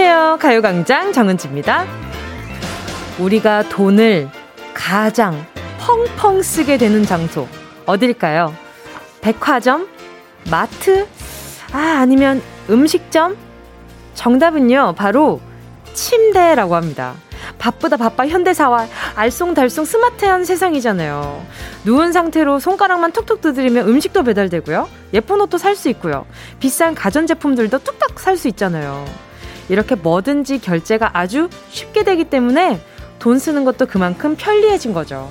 안녕하세요. 가요광장 정은지입니다. 우리가 돈을 가장 펑펑 쓰게 되는 장소, 어딜까요? 백화점? 마트? 아, 아니면 음식점? 정답은요, 바로 침대라고 합니다. 바쁘다 바빠 현대사와 알쏭달쏭 스마트한 세상이잖아요. 누운 상태로 손가락만 톡톡 두드리면 음식도 배달되고요. 예쁜 옷도 살 수 있고요. 비싼 가전제품들도 뚝딱 살 수 있잖아요. 이렇게 뭐든지 결제가 아주 쉽게 되기 때문에 돈 쓰는 것도 그만큼 편리해진 거죠.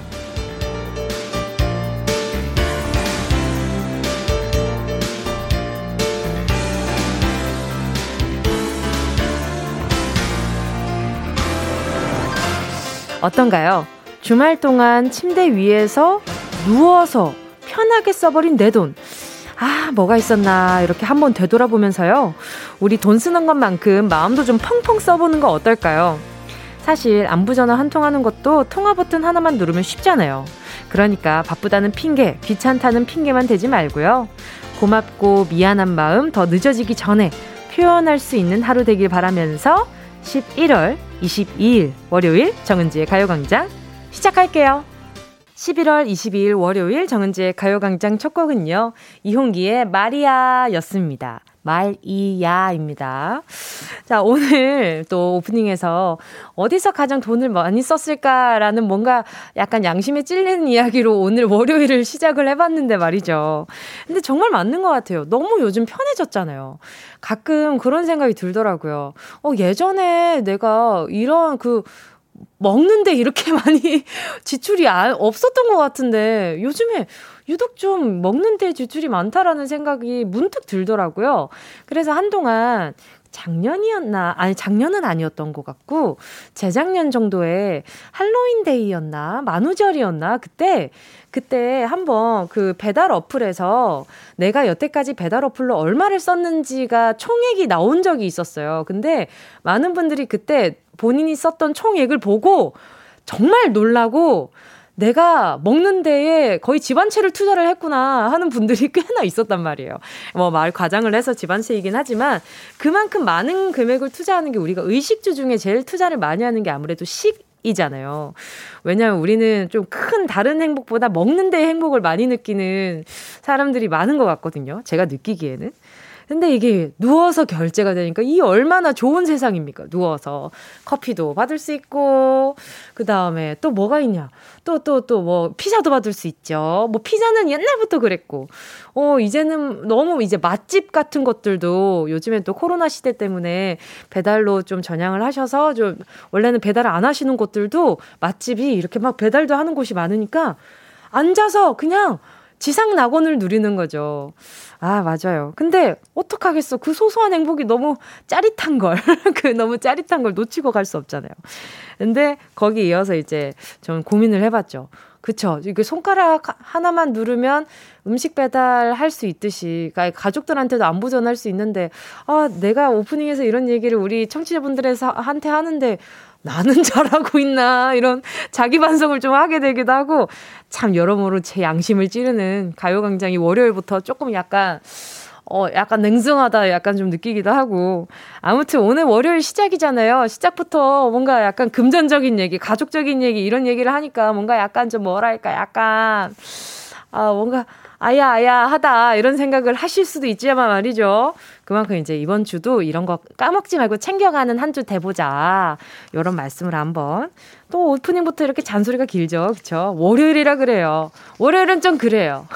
어떤가요? 주말 동안 침대 위에서 누워서 편하게 써버린 내 돈. 아, 뭐가 있었나, 이렇게 한번 되돌아보면서요. 우리 돈 쓰는 것만큼 마음도 좀 펑펑 써보는 거 어떨까요? 사실 안부전화 한 통 하는 것도 통화 버튼 하나만 누르면 쉽잖아요. 그러니까 바쁘다는 핑계, 귀찮다는 핑계만 대지 말고요. 고맙고 미안한 마음 더 늦어지기 전에 표현할 수 있는 하루 되길 바라면서 11월 22일 월요일 정은지의 가요광장 시작할게요. 11월 22일 월요일 정은지의 가요광장 첫 곡은요. 이홍기의 마리아 였습니다. 말이야입니다. 자, 오늘 또 오프닝에서 어디서 가장 돈을 많이 썼을까라는 뭔가 약간 양심에 찔리는 이야기로 오늘 월요일을 시작을 해봤는데 말이죠. 근데 정말 맞는 것 같아요. 너무 요즘 편해졌잖아요. 가끔 그런 생각이 들더라고요. 어, 예전에 내가 이런 그 먹는데 이렇게 많이 지출이 없었던 것 같은데 요즘에 유독 좀 먹는데 지출이 많다라는 생각이 문득 들더라고요. 그래서 한동안 작년이었나? 아니, 작년은 아니었던 것 같고, 재작년 정도에 할로윈데이였나? 만우절이었나? 그때, 그때 한번 그 배달 어플에서 내가 여태까지 배달 어플로 얼마를 썼는지가 총액이 나온 적이 있었어요. 근데 많은 분들이 그때 본인이 썼던 총액을 보고 정말 놀라고 내가 먹는 데에 거의 집한 채를 투자를 했구나 하는 분들이 꽤나 있었단 말이에요. 뭐 말 과장을 해서 집한 채이긴 하지만 그만큼 많은 금액을 투자하는 게 우리가 의식주 중에 제일 투자를 많이 하는 게 아무래도 식 이잖아요. 왜냐하면 우리는 좀 큰 다른 행복보다 먹는 데 행복을 많이 느끼는 사람들이 많은 것 같거든요. 제가 느끼기에는. 근데 이게 누워서 결제가 되니까 이 얼마나 좋은 세상입니까? 누워서 커피도 받을 수 있고 그 다음에 또 뭐가 있냐? 또 또 또 뭐 피자도 받을 수 있죠. 뭐 피자는 옛날부터 그랬고 어 이제는 너무 이제 맛집 같은 것들도 요즘엔 또 코로나 시대 때문에 배달로 좀 전향을 하셔서 좀 원래는 배달을 안 하시는 곳들도 맛집이 이렇게 막 배달도 하는 곳이 많으니까 앉아서 그냥 지상 낙원을 누리는 거죠. 아, 맞아요. 근데 어떡하겠어. 그 소소한 행복이 너무 짜릿한 걸. 그 너무 짜릿한 걸 놓치고 갈 수 없잖아요. 근데 거기 이어서 이제 좀 고민을 해 봤죠. 그쵸. 이게 손가락 하나만 누르면 음식 배달 할 수 있듯이, 그러니까 가족들한테도 안부 전할 수 있는데, 아, 내가 오프닝에서 이런 얘기를 우리 청취자분들한테 하는데, 나는 잘하고 있나 이런 자기 반성을 좀 하게 되기도 하고 참 여러모로 제 양심을 찌르는 가요광장이 월요일부터 조금 약간 어, 약간 냉정하다 약간 좀 느끼기도 하고. 아무튼 오늘 월요일 시작이잖아요. 시작부터 뭔가 약간 금전적인 얘기, 가족적인 얘기, 이런 얘기를 하니까 뭔가 약간 좀 뭐랄까, 약간, 아, 뭔가 아야, 아야 하다 이런 생각을 하실 수도 있지만 말이죠. 그만큼 이제 이번 주도 이런 거 까먹지 말고 챙겨가는 한 주 돼보자. 이런 말씀을 한번. 또 오프닝부터 이렇게 잔소리가 길죠. 그쵸? 월요일이라 그래요. 월요일은 좀 그래요.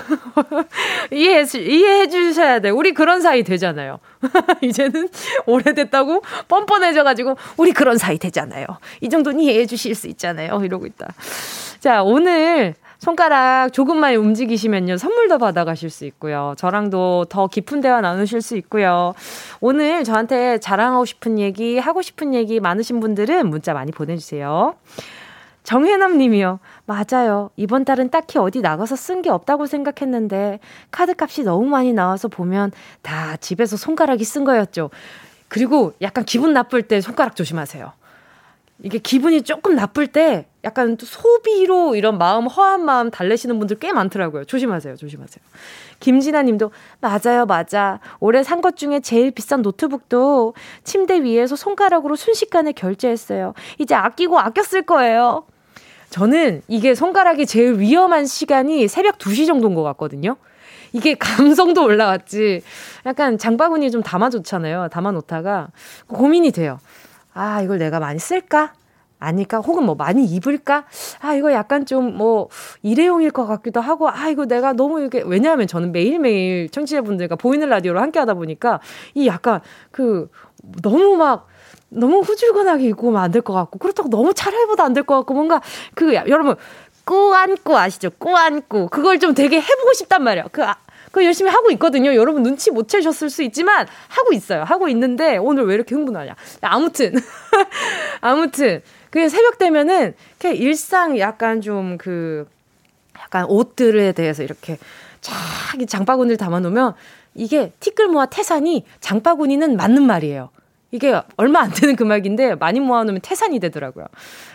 이해해, 이해해 주셔야 돼. 우리 그런 사이 되잖아요. 이제는 오래됐다고 뻔뻔해져가지고, 우리 그런 사이 되잖아요. 이 정도는 이해해 주실 수 있잖아요. 이러고 있다. 자, 오늘 손가락 조금만 움직이시면요. 선물도 받아가실 수 있고요. 저랑도 더 깊은 대화 나누실 수 있고요. 오늘 저한테 자랑하고 싶은 얘기, 하고 싶은 얘기 많으신 분들은 문자 많이 보내주세요. 정혜남 님이요. 맞아요. 이번 달은 딱히 어디 나가서 쓴 게 없다고 생각했는데 카드 값이 너무 많이 나와서 보면 다 집에서 손가락이 쓴 거였죠. 그리고 약간 기분 나쁠 때 손가락 조심하세요. 이게 기분이 조금 나쁠 때 약간 소비로 이런 마음, 허한 마음 달래시는 분들 꽤 많더라고요. 조심하세요, 조심하세요. 김진아 님도, 맞아요, 맞아. 올해 산 것 중에 제일 비싼 노트북도 침대 위에서 손가락으로 순식간에 결제했어요. 이제 아끼고 쓸 거예요. 저는 이게 손가락이 제일 위험한 시간이 새벽 2시 정도인 것 같거든요. 이게 감성도 올라왔지. 약간 장바구니 좀 담아놓잖아요. 담아놓다가 고민이 돼요. 아, 이걸 내가 많이 쓸까? 아닐까? 혹은 뭐 많이 입을까? 아, 이거 약간 좀 뭐 일회용일 것 같기도 하고, 아, 이거 내가 너무 이렇게, 왜냐하면 저는 매일매일 청취자분들과 보이는 라디오로 함께 하다 보니까 이 약간 그 너무 막 너무 후줄근하게 입고 오면 안 될 것 같고, 그렇다고 너무 차라리보다 안될 것 같고, 뭔가 그, 여러분, 꾸안꾸 아시죠? 꾸안꾸. 그걸 좀 되게 해보고 싶단 말이에요. 그, 아, 그 열심히 하고 있거든요. 여러분 눈치 못 채셨을 수 있지만 하고 있어요. 하고 있는데 오늘 왜 이렇게 흥분하냐. 아무튼 아무튼 그 새벽 되면은 그 일상 약간 좀 그 약간 옷들에 대해서 이렇게 쫙 장바구니를 담아 놓으면 이게 티끌 모아 태산이 장바구니는 맞는 말이에요. 이게 얼마 안 되는 금액인데 많이 모아놓으면 태산이 되더라고요.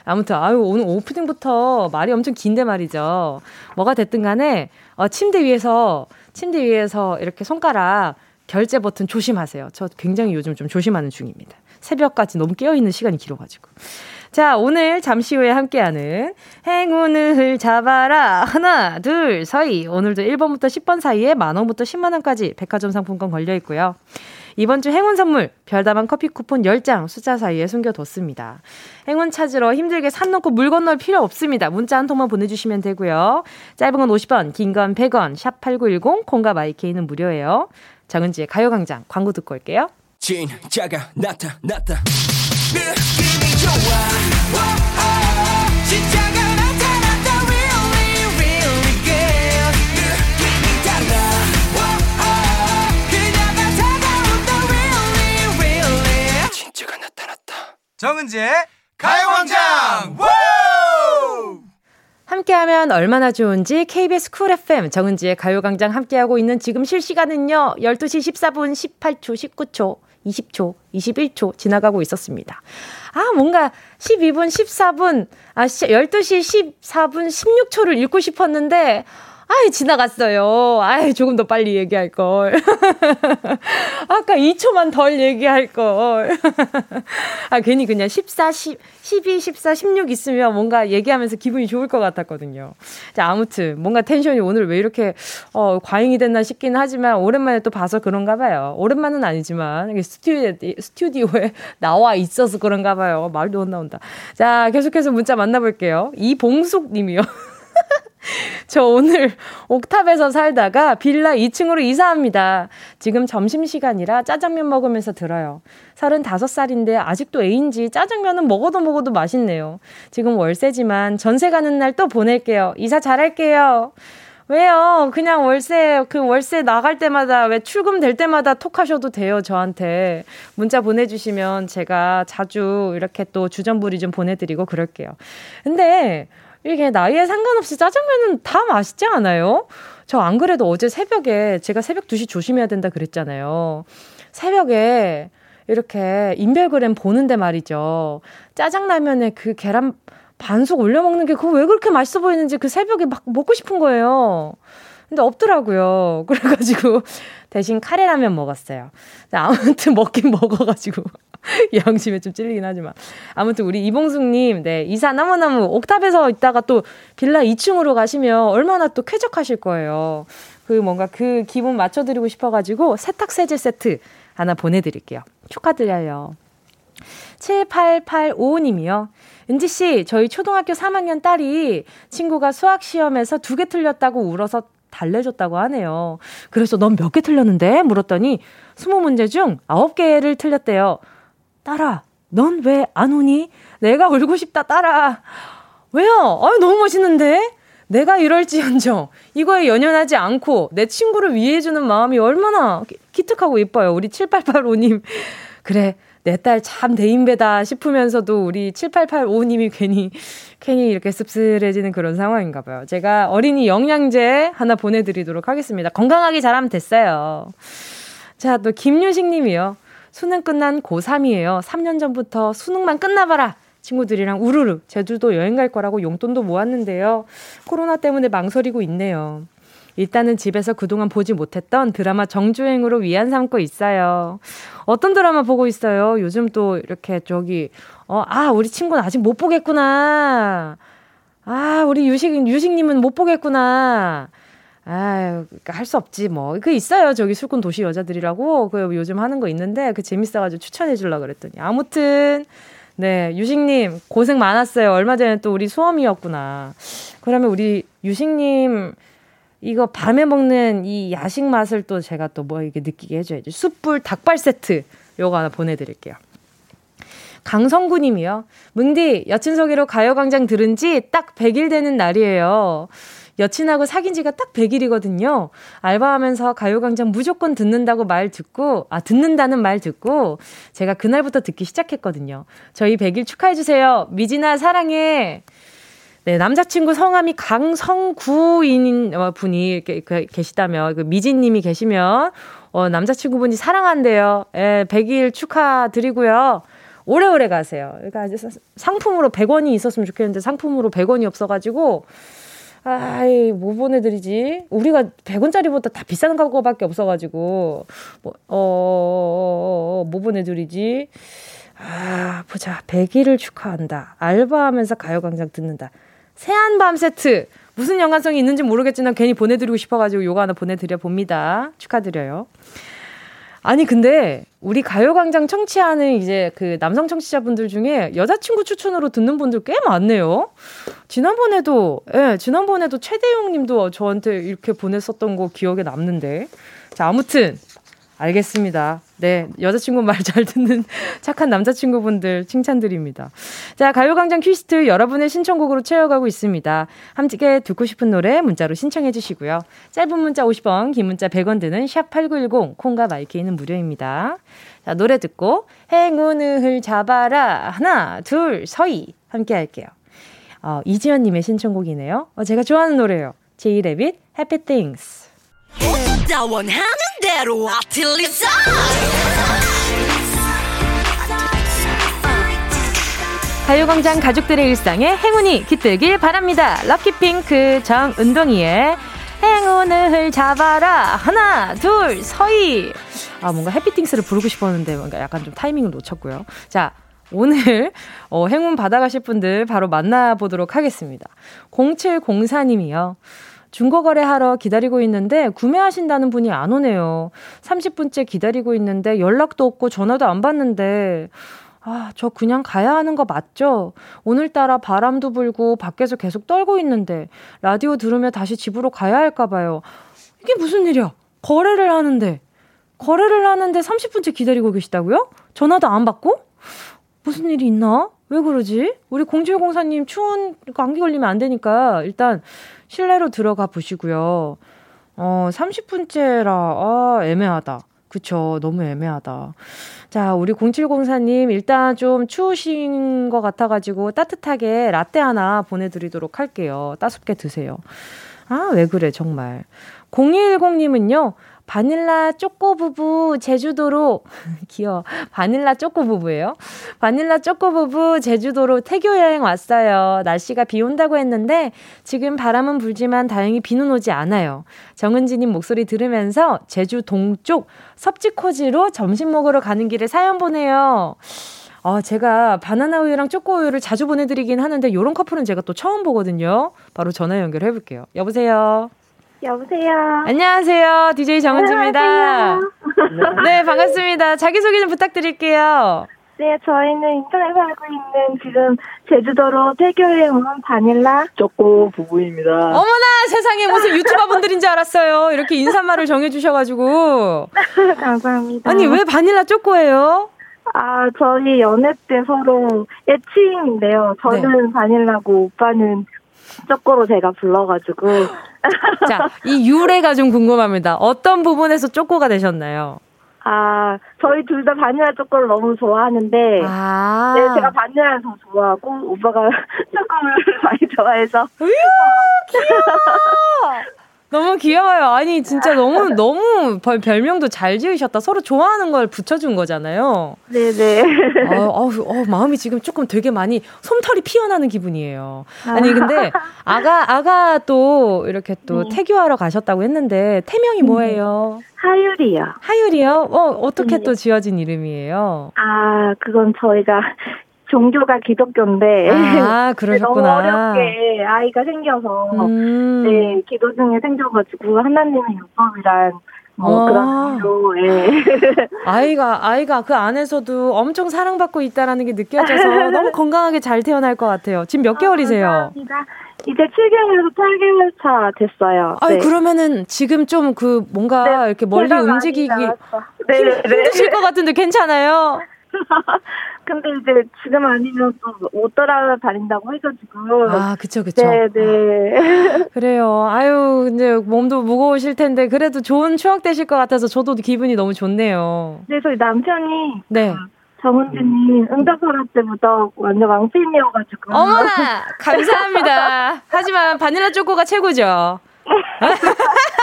아무튼 아유 오늘 오프닝부터 말이 엄청 긴데 말이죠. 뭐가 됐든 간에 어, 침대 위에서 침대 위에서 이렇게 손가락 결제 버튼 조심하세요. 저 굉장히 요즘 좀 조심하는 중입니다. 새벽까지 너무 깨어있는 시간이 길어가지고. 자, 오늘 잠시 후에 함께하는 행운을 잡아라. 하나, 둘, 서희. 오늘도 1번부터 10번 사이에 만원부터 10만원까지 백화점 상품권 걸려 있고요. 이번 주 행운 선물 별다방 커피 쿠폰 10장 숫자 사이에 숨겨뒀습니다. 행운 찾으러 힘들게 산 놓고 물 건널 필요 없습니다. 문자 한 통만 보내주시면 되고요. 짧은 건 50원, 긴 건 100원, 샵 8910, 콩과 마이케이는 무료예요. 정은지의 가요광장 광고 듣고 올게요. 진짜가 나타났다. 느낌이 좋아. 정은지의 가요광장! 함께하면 얼마나 좋은지 KBS 쿨 FM 정은지의 가요광장 함께하고 있는 지금 실시간은요 12시 14분 18초 19초 20초, 21초 지나가고 있었습니다. 아, 뭔가 12분, 14분, 아, 12시 14분, 16초를 읽고 싶었는데, 아이, 지나갔어요. 아이, 조금 더 빨리 얘기할 걸. 아까 2초만 덜 얘기할 걸. 아, 괜히 그냥 14, 10, 12, 14, 16 있으면 뭔가 얘기하면서 기분이 좋을 것 같았거든요. 자, 아무튼, 뭔가 텐션이 오늘 왜 이렇게, 어, 과잉이 됐나 싶긴 하지만, 오랜만에 또 봐서 그런가 봐요. 오랜만은 아니지만, 스튜디오에, 스튜디오에 나와 있어서 그런가 봐요. 말도 못 나온다. 자, 계속해서 문자 만나볼게요. 이봉숙 님이요. 저 오늘 옥탑에서 살다가 빌라 2층으로 이사합니다. 지금 점심시간이라 짜장면 먹으면서 들어요. 35살인데 아직도 애인지 짜장면은 먹어도 먹어도 맛있네요. 지금 월세지만 전세 가는 날 또 보낼게요. 이사 잘할게요. 왜요? 그냥 월세, 그 월세 나갈 때마다, 왜 출금 될 때마다 톡 하셔도 돼요, 저한테. 문자 보내주시면 제가 자주 이렇게 또 주전부리 좀 보내드리고 그럴게요. 근데, 이게 나이에 상관없이 짜장면은 다 맛있지 않아요? 저 안 그래도 어제 새벽에 제가 새벽 2시 조심해야 된다 그랬잖아요. 새벽에 이렇게 인별그램 보는데 말이죠. 짜장라면에 그 계란 반숙 올려 먹는 게 그거 왜 그렇게 맛있어 보이는지 그 새벽에 막 먹고 싶은 거예요. 근데 없더라고요. 그래가지고 대신 카레라면 먹었어요. 아무튼 먹긴 먹어가지고 양심에 좀 찔리긴 하지만 아무튼 우리 이봉숙님 네 이사 너무너무 옥탑에서 있다가 또 빌라 2층으로 가시면 얼마나 또 쾌적하실 거예요. 그 뭔가 그 기분 맞춰드리고 싶어가지고 세탁 세제 세트 하나 보내드릴게요. 축하드려요. 7885님이요. 은지씨, 저희 초등학교 3학년 딸이 친구가 수학 시험에서 두 개 틀렸다고 울어서 달래줬다고 하네요. 그래서 넌 몇 개 틀렸는데? 물었더니 20문제 중 9개를 틀렸대요. 딸아, 넌 왜 안 오니? 내가 울고 싶다, 딸아. 왜요? 아유, 너무 멋있는데? 내가 이럴지언정 이거에 연연하지 않고 내 친구를 위해주는 마음이 얼마나 기특하고 예뻐요. 우리 7885님. 그래, 내 딸 참 대인배다 싶으면서도 우리 7885님이 괜히, 괜히 이렇게 씁쓸해지는 그런 상황인가 봐요. 제가 어린이 영양제 하나 보내드리도록 하겠습니다. 건강하게 자라면 됐어요. 자, 또 김유식 님이요. 수능 끝난 고3이에요. 3년 전부터 수능만 끝나봐라. 친구들이랑 우르르 제주도 여행 갈 거라고 용돈도 모았는데요. 코로나 때문에 망설이고 있네요. 일단은 집에서 그동안 보지 못했던 드라마 정주행으로 위안 삼고 있어요. 어떤 드라마 보고 있어요? 요즘 또 이렇게 저기, 어, 아, 우리 친구는 아직 못 보겠구나. 아, 우리 유식, 유식님은 못 보겠구나. 아유, 그러니까 할 수 없지, 뭐. 그 있어요. 저기 술꾼 도시 여자들이라고. 그 요즘 하는 거 있는데, 그 재밌어가지고 추천해 주려고 그랬더니. 아무튼, 네, 유식님, 고생 많았어요. 얼마 전에 또 우리 수험이었구나. 그러면 우리 유식님, 이거 밤에 먹는 이 야식 맛을 또 제가 또 뭐 이게 느끼게 해줘야지. 숯불 닭발 세트 요거 하나 보내드릴게요. 강성구 님이요. 뭉디, 여친 소개로 가요광장 들은 지 딱 100일 되는 날이에요. 여친하고 사귄 지가 딱 100일이거든요. 알바하면서 가요광장 무조건 듣는다고 말 듣고, 아, 듣는다는 말 듣고, 제가 그날부터 듣기 시작했거든요. 저희 100일 축하해주세요. 미진아, 사랑해. 네, 남자친구 성함이 강성구인 어, 분이 그 계시다면, 그 미진님이 계시면, 어, 남자친구분이 사랑한대요. 예, 100일 축하드리고요. 오래오래 가세요. 그러니까 상품으로 100원이 있었으면 좋겠는데 상품으로 100원이 없어가지고, 아이, 뭐 보내드리지? 우리가 100원짜리보다 다 비싼 거밖에 없어가지고, 뭐, 어, 어, 어, 어, 뭐 보내드리지? 아, 보자. 100일을 축하한다. 알바하면서 가요광장 듣는다. 새한밤 세트. 무슨 연관성이 있는지 모르겠지만 괜히 보내드리고 싶어가지고 요거 하나 보내드려 봅니다. 축하드려요. 아니, 근데 우리 가요광장 청취하는 이제 그 남성 청취자분들 중에 여자친구 추천으로 듣는 분들 꽤 많네요. 지난번에도, 예, 네, 지난번에도 최대용 님도 저한테 이렇게 보냈었던 거 기억에 남는데. 자, 아무튼 알겠습니다. 네, 여자친구 말 잘 듣는 착한 남자친구분들 칭찬드립니다. 자, 가요광장 퀴스트 여러분의 신청곡으로 채워가고 있습니다. 함께 듣고 싶은 노래 문자로 신청해 주시고요. 짧은 문자 50원, 긴 문자 100원 드는 샵8910, 콩과 마이케이는 무료입니다. 자, 노래 듣고 행운을 잡아라. 하나, 둘, 서희. 함께 할게요. 어, 이지연님의 신청곡이네요. 어, 제가 좋아하는 노래예요. 제이레빗, Happy Things. 나 원하는 대로 아틀리사 가요광장 가족들의 일상에 행운이 깃들길 바랍니다. 럭키핑크 정은동이의 행운을 잡아라 하나 둘 서희 아 뭔가 해피팅스를 부르고 싶었는데 뭔가 약간 좀 타이밍을 놓쳤고요. 자 오늘 어, 행운 받아가실 분들 바로 만나보도록 하겠습니다. 0704님이요. 중고거래하러 기다리고 있는데 구매하신다는 분이 안 오네요. 30분째 기다리고 있는데 연락도 없고 전화도 안 받는데 아, 저 그냥 가야 하는 거 맞죠? 오늘따라 바람도 불고 밖에서 계속 떨고 있는데 라디오 들으며 다시 집으로 가야 할까 봐요. 이게 무슨 일이야? 거래를 하는데 거래를 하는데 30분째 기다리고 계시다고요? 전화도 안 받고? 무슨 일이 있나? 왜 그러지? 우리 공주공사님 추운 감기 걸리면 안 되니까 일단 실내로 들어가 보시고요. 어, 30분째라, 아, 애매하다. 그쵸. 너무 애매하다. 자, 우리 0704님, 일단 좀 추우신 것 같아가지고 따뜻하게 라떼 하나 보내드리도록 할게요. 따숩게 드세요. 아, 왜 그래, 정말. 0210님은요, 바닐라 쪼꼬 부부 제주도로 귀여워. 바닐라 쪼꼬 부부예요. 바닐라 쪼꼬 부부 제주도로 태교 여행 왔어요. 날씨가 비 온다고 했는데 지금 바람은 불지만 다행히 비는 오지 않아요. 정은지 님 목소리 들으면서 제주 동쪽 섭지코지로 점심 먹으러 가는 길에 사연 보내요. 어, 제가 바나나 우유랑 쪼꼬 우유를 자주 보내드리긴 하는데 요런 커플은 제가 또 처음 보거든요. 바로 전화 연결해 볼게요. 여보세요. 여보세요. 안녕하세요. DJ 정은지입니다. 안녕하세요. 네, 반갑습니다. 자기소개 좀 부탁드릴게요. 네, 저희는 인천에 살고 있는 지금 제주도로 태교에 온 바닐라 쪼꼬 부부입니다. 어머나 세상에 무슨 유튜버 분들인 줄 알았어요. 이렇게 인사말을 정해주셔가지고. 감사합니다. 아니 왜 바닐라 쪼꼬예요? 아, 저희 연애 때 서로 애칭인데요. 저는 네. 바닐라고 오빠는 쪼꼬로 제가 불러가지고. 자, 이 유래가 좀 궁금합니다. 어떤 부분에서 쪼꼬가 되셨나요? 아, 저희 둘 다 바닐라 쪼꼬를 너무 좋아하는데, 아~ 네, 제가 바닐라를 더 좋아하고, 오빠가 쪼꼬를 많이 좋아해서. 귀여워! 너무 귀여워요. 아니, 진짜 너무, 너무 별명도 잘 지으셨다. 서로 좋아하는 걸 붙여준 거잖아요. 네네. 어, 어, 어, 마음이 지금 조금 되게 많이 솜털이 피어나는 기분이에요. 아니, 근데 아가, 아가 또 이렇게 또 네. 태교하러 가셨다고 했는데, 태명이 네. 뭐예요? 하율이요. 하율이요? 어, 어떻게 네. 또 지어진 이름이에요? 아, 그건 저희가 종교가 기독교인데 아 그러셨구나. 너무 어렵게 아이가 생겨서 음. 네 기도 중에 생겨가지고 하나님의 율법이란 뭐 그런 로 예. 아이가 아이가 그 안에서도 엄청 사랑받고 있다라는 게 느껴져서 너무 건강하게 잘 태어날 것 같아요. 지금 몇 아, 개월이세요? 감사합니다. 이제 7개월에서 8개월 차 됐어요. 아 네. 그러면은 지금 좀 그 뭔가 네, 이렇게 멀리 움직이기 네, 힘드실 것 같은데 괜찮아요? 근데 이제 지금 아니면 또 못 따라다닌다고 해가지고. 아, 그쵸, 그쵸. 네, 네. 그래요. 아유, 이제 몸도 무거우실 텐데, 그래도 좋은 추억 되실 것 같아서 저도 기분이 너무 좋네요. 네, 저희 남편이. 네. 그 정은진님 응답하라 때부터 완전 왕팬이어가지고. 어머나! 감사합니다. 하지만 바닐라 초코가 최고죠.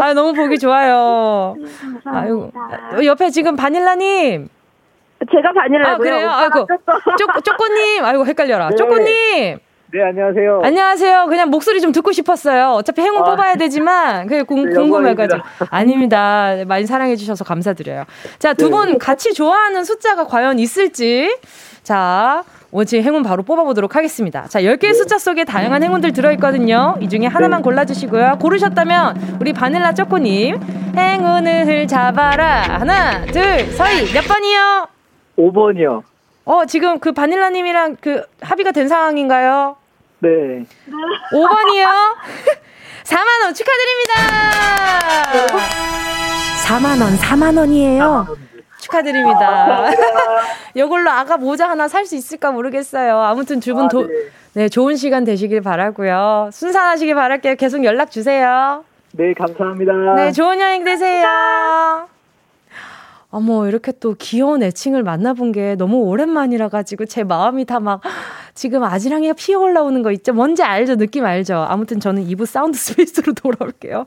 아, 너무 보기 좋아요. 아유, 옆에 지금 바닐라님. 제가 바닐라고요. 아, 그래요? 아이고. 쪼, 쪼꼬님. 아이고, 헷갈려라. 네. 쪼꼬님. 네, 안녕하세요. 안녕하세요. 그냥 목소리 좀 듣고 싶었어요. 어차피 행운 아, 뽑아야 되지만, 공, 네, 궁금해가지고. 아닙니다. 많이 사랑해주셔서 감사드려요. 자, 두분 네. 같이 좋아하는 숫자가 과연 있을지. 자, 오지 행운 바로 뽑아보도록 하겠습니다. 자, 10개의 숫자 속에 다양한 행운들 들어있거든요. 이 중에 하나만 골라주시고요. 고르셨다면, 우리 바닐라 쪼꼬님, 행운을 잡아라. 하나, 둘, 서희, 몇 번이요? 5번이요. 어, 지금 그 바닐라님이랑 그 합의가 된 상황인가요? 네. 5번이요? 4만원 축하드립니다! 4만원, 4만원이에요. 4만 축하드립니다. 이걸로 아가 모자 하나 살 수 있을까 모르겠어요. 아무튼 두분 아, 네. 네, 좋은 시간 되시길 바라고요. 순산하시길 바랄게요. 계속 연락 주세요. 네, 감사합니다. 네, 좋은 여행 되세요. 어머, 이렇게 또 귀여운 애칭을 만나본 게 너무 오랜만이라 가지고 제 마음이 다 막 지금 아지랑이가 피어 올라오는 거 있죠? 뭔지 알죠? 느낌 알죠? 아무튼 저는 2부 사운드 스페이스로 돌아올게요.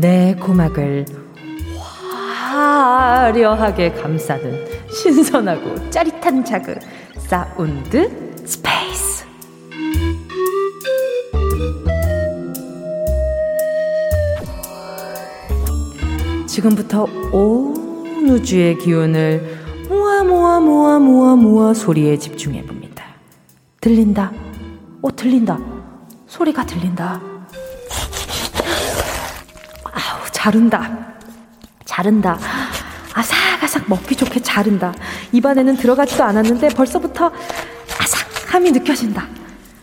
내 고막을 화려하게 감싸는 신선하고 짜릿한 자극 사운드 스페이스 지금부터 온 우주의 기운을 모아 모아 모아 모아 모아 소리에 집중해 봅니다. 들린다. 오 들린다. 소리가 들린다. 자른다. 자른다. 아삭아삭 먹기 좋게 자른다. 입안에는 들어가지도 않았는데 벌써부터 아삭함이 느껴진다.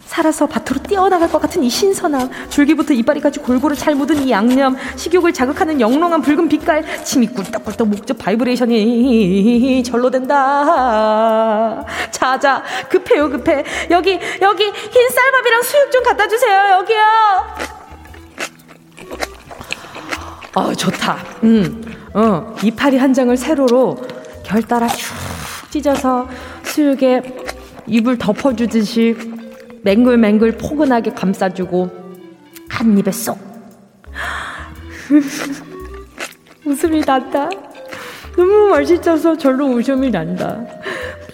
살아서 밭으로 뛰어나갈 것 같은 이 신선함, 줄기부터 이파리까지 골고루 잘 묻은 이 양념, 식욕을 자극하는 영롱한 붉은 빛깔, 침이 꿀떡꿀떡 목젖 바이브레이션이 절로 된다. 자자, 급해요, 급해. 여기, 여기 흰 쌀밥이랑 수육 좀 갖다 주세요, 여기요. 어, 좋다. 음, 어, 이파리 한 장을 세로로 결 따라 쭉 찢어서 수육에 입을 덮어주듯이 맹글맹글 포근하게 감싸주고 한 입에 쏙. 웃음이 난다. 너무 맛있어서 절로 웃음이 난다.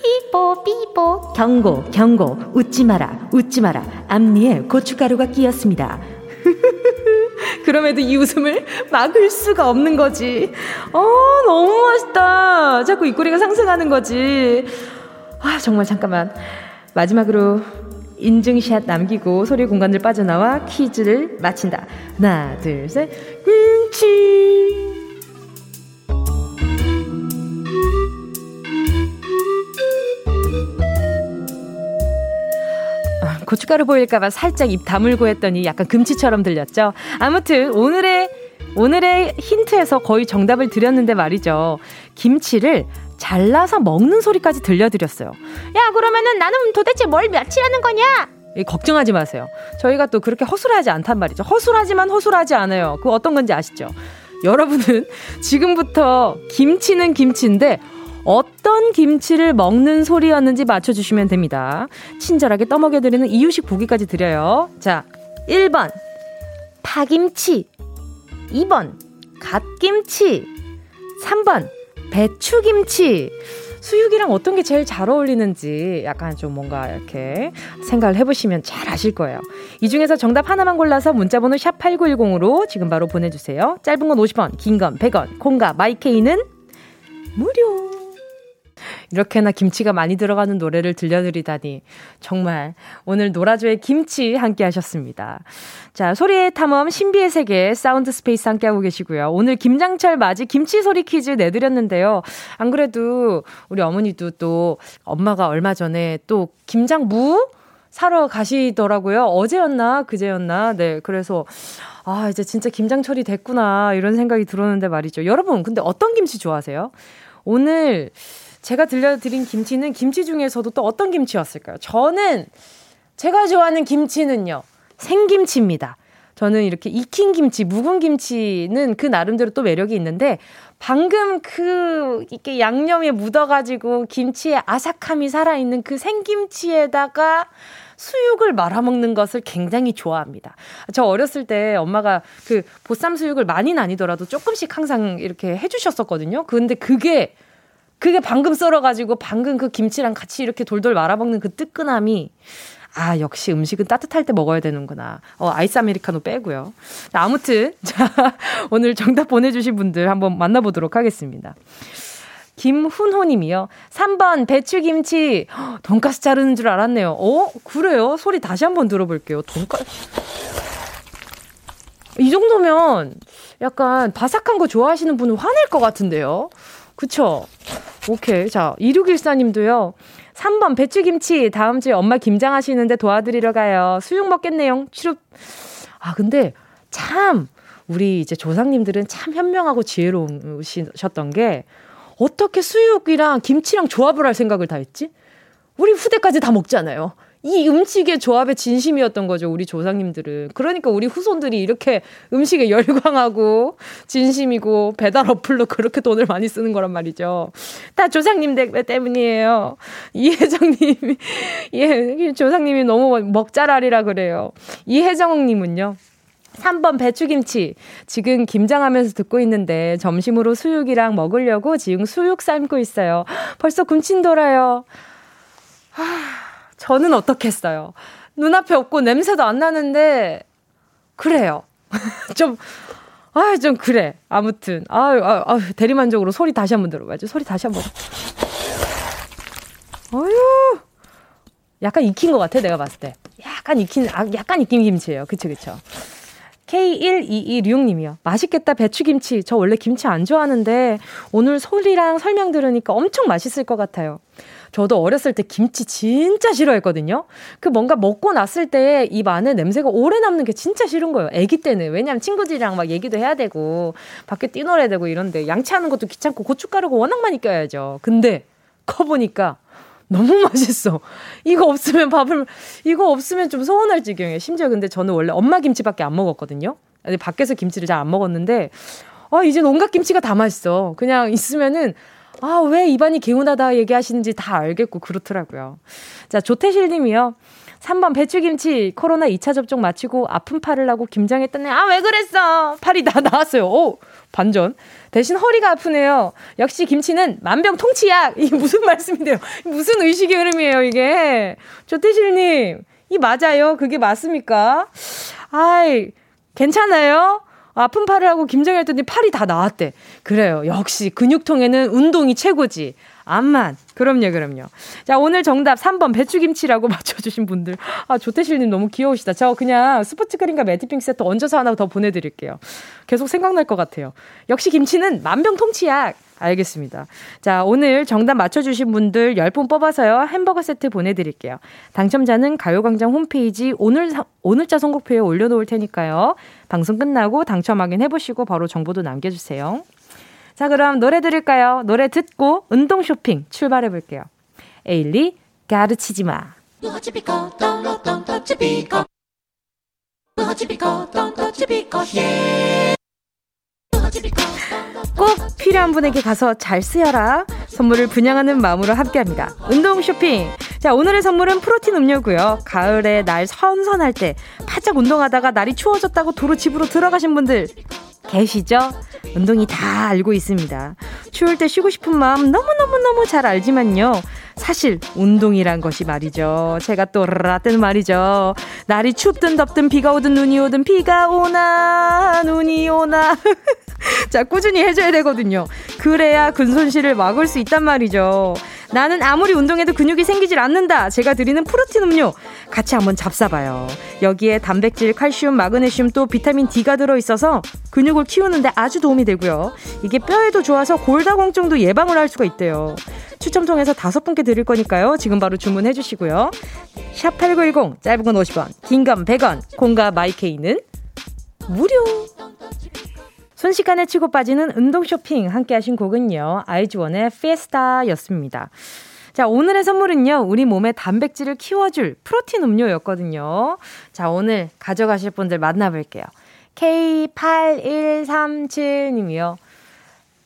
삐뽀 삐뽀 경고 경고 웃지 마라 웃지 마라 앞니에 고춧가루가 끼었습니다. 그럼에도 이 웃음을 막을 수가 없는 거지. 어, 너무 맛있다. 자꾸 입꼬리가 상승하는 거지. 아, 정말 잠깐만. 마지막으로 인증샷 남기고 소리 공간을 빠져나와 퀴즈를 마친다. 하나, 둘, 셋. 김치! 고춧가루 보일까봐 살짝 입 다물고 했더니 약간 금치처럼 들렸죠? 아무튼 오늘의 오늘의 힌트에서 거의 정답을 드렸는데 말이죠. 김치를 잘라서 먹는 소리까지 들려드렸어요. 야, 그러면은 나는 도대체 뭘 며칠하는 거냐? 걱정하지 마세요. 저희가 또 그렇게 허술하지 않단 말이죠. 허술하지만 허술하지 않아요. 그 어떤 건지 아시죠? 여러분은 지금부터 김치는 김치인데 어떤 김치를 먹는 소리였는지 맞춰주시면 됩니다. 친절하게 떠먹여드리는 이유식 보기까지 드려요. 자, 1번. 파김치. 2번. 갓김치. 3번. 배추김치. 수육이랑 어떤 게 제일 잘 어울리는지 약간 좀 뭔가 이렇게 생각을 해보시면 잘 아실 거예요. 이 중에서 정답 하나만 골라서 문자번호 샵 8910으로 지금 바로 보내주세요. 짧은 건 50원, 긴 건 100원, 콩과 my K는 무료. 이렇게나 김치가 많이 들어가는 노래를 들려드리다니 정말 오늘 노라조의 김치 함께 하셨습니다. 자, 소리의 탐험 신비의 세계 사운드 스페이스 함께 하고 계시고요. 오늘 김장철 맞이 김치 소리 퀴즈 내드렸는데요. 안 그래도 우리 어머니도 또 엄마가 얼마 전에 또 김장무 사러 가시더라고요. 어제였나 그제였나. 네. 그래서 아, 이제 진짜 김장철이 됐구나 이런 생각이 들었는데 말이죠. 여러분, 근데 어떤 김치 좋아하세요? 오늘 제가 들려드린 김치는 김치 중에서도 또 어떤 김치였을까요? 저는 제가 좋아하는 김치는요. 생김치입니다. 저는 이렇게 익힌 김치, 묵은 김치는 그 나름대로 또 매력이 있는데 방금 그 이렇게 양념에 묻어가지고 김치의 아삭함이 살아있는 그 생김치에다가 수육을 말아먹는 것을 굉장히 좋아합니다. 저 어렸을 때 엄마가 그 보쌈 수육을 많이는 아니더라도 조금씩 항상 이렇게 해주셨었거든요. 근데 그게 그게 방금 썰어가지고 방금 그 김치랑 같이 이렇게 돌돌 말아먹는 그 뜨끈함이 아, 역시 음식은 따뜻할 때 먹어야 되는구나. 어, 아이스 아메리카노 빼고요. 아무튼, 자, 오늘 정답 보내주신 분들 한번 만나보도록 하겠습니다. 김훈호 님이요. 3번 배추김치. 돈가스 자르는 줄 알았네요. 어? 그래요? 소리 다시 한번 들어볼게요. 돈가스. 이 정도면 약간 바삭한 거 좋아하시는 분은 화낼 것 같은데요. 그쵸? 오케이. 자, 2614님도요. 3번 배추김치 다음 주에 엄마 김장 하시는데 도와드리러 가요. 수육 먹겠네요. 추룹. 아, 근데 참 우리 이제 조상님들은 참 현명하고 지혜로우셨던 게 어떻게 수육이랑 김치랑 조합을 할 생각을 다 했지? 우리 후대까지 다 먹잖아요. 이 음식의 조합의 진심이었던 거죠, 우리 조상님들은. 그러니까 우리 후손들이 이렇게 음식에 열광하고 진심이고 배달 어플로 그렇게 돈을 많이 쓰는 거란 말이죠. 다 조상님 때문이에요. 이혜정님이, 예, 조상님이 너무 먹자랄이라 그래요. 이혜정님은요. 3번 배추김치. 지금 김장하면서 듣고 있는데 점심으로 수육이랑 먹으려고 지금 수육 삶고 있어요. 벌써 군침 돌아요. 하... 저는 어떻겠어요? 눈앞에 없고 냄새도 안 나는데, 그래요. 좀, 아, 좀 그래. 아무튼. 아유, 아유, 아유, 대리만족으로 소리 다시 한번 들어봐야죠. 소리 다시 한 번. 어휴. 약간 익힌 것 같아, 내가 봤을 때. 약간 익힌, 아, 약간 익힌 김치예요. 그쵸, 그쵸. K1226님이요. 맛있겠다, 배추김치. 저 원래 김치 안 좋아하는데, 오늘 소리랑 설명 들으니까 엄청 맛있을 것 같아요. 저도 어렸을 때 김치 진짜 싫어했거든요. 그 뭔가 먹고 났을 때 입 안에 냄새가 오래 남는 게 진짜 싫은 거예요. 아기 때는. 왜냐면 친구들이랑 막 얘기도 해야 되고, 밖에 뛰놀아야 되고 이런데, 양치하는 것도 귀찮고, 고춧가루가 워낙 많이 껴야죠. 근데, 커보니까, 너무 맛있어. 이거 없으면 밥을, 이거 없으면 좀 서운할 지경이에요. 심지어 근데 저는 원래 엄마 김치밖에 안 먹었거든요. 밖에서 김치를 잘 안 먹었는데, 아, 이제 온갖 김치가 다 맛있어. 그냥 있으면은, 아, 왜 입안이 개운하다 얘기하시는지 다 알겠고 그렇더라고요. 자, 조태실 님이요. 3번 배추김치 코로나 2차 접종 마치고 아픈 팔을 나고 김장했더니 아 왜 그랬어? 팔이 다 나왔어요. 오 반전. 대신 허리가 아프네요. 역시 김치는 만병통치약. 이 무슨 말씀인데요. 무슨 의식의 흐름이에요 이게. 조태실님 이 맞아요? 그게 맞습니까? 아이 괜찮아요 아픈 팔을 하고 김장했더니 팔이 다 나왔대. 그래요. 역시 근육통에는 운동이 최고지. 암만. 그럼요, 그럼요. 자, 오늘 정답 3번 배추김치라고 맞춰주신 분들. 아, 조태실님 너무 귀여우시다. 저 그냥 스포츠 크림과 매트핑 세트 얹어서 하나 더 보내드릴게요. 계속 생각날 것 같아요. 역시 김치는 만병통치약. 알겠습니다. 자, 오늘 정답 맞춰주신 분들 10분 뽑아서요. 햄버거 세트 보내드릴게요. 당첨자는 가요광장 홈페이지 오늘, 오늘자 선곡표에 올려놓을 테니까요. 방송 끝나고 당첨 확인해보시고 바로 정보도 남겨주세요. 자, 그럼 노래 들을까요? 노래 듣고 운동 쇼핑 출발해 볼게요. 에일리, 가르치지 마. 꼭 필요한 분에게 가서 잘 쓰여라. 선물을 분양하는 마음으로 함께 합니다. 운동 쇼핑. 자, 오늘의 선물은 프로틴 음료고요. 가을에 날 선선할 때 바짝 운동하다가 날이 추워졌다고 도로 집으로 들어가신 분들 계시죠? 운동이 다 알고 있습니다. 추울 때 쉬고 싶은 마음 너무너무너무 잘 알지만요. 사실 운동이란 것이 말이죠. 제가 또 라떼는 말이죠. 날이 춥든 덥든 비가 오든 눈이 오든 비가 오나 눈이 오나 자, 꾸준히 해줘야 되거든요. 그래야 근손실을 막을 수 있단 말이죠. 나는 아무리 운동해도 근육이 생기질 않는다. 제가 드리는 프로틴 음료. 같이 한번 잡사봐요. 여기에 단백질, 칼슘, 마그네슘 또 비타민 D가 들어있어서 근육을 키우는데 아주 도움이 되고요. 이게 뼈에도 좋아서 골다공증도 예방을 할 수가 있대요. 추첨 통해서 다섯 분께 드릴 거니까요. 지금 바로 주문해 주시고요. 샵8910 짧은 건 50원, 긴 건 100원, 공과 마이케이는 무료. 순식간에 치고 빠지는 운동 쇼핑 함께 하신 곡은요. 아이즈원의 피에스타였습니다. 자, 오늘의 선물은요. 우리 몸의 단백질을 키워줄 프로틴 음료였거든요. 자, 오늘 가져가실 분들 만나볼게요. K8137님이요.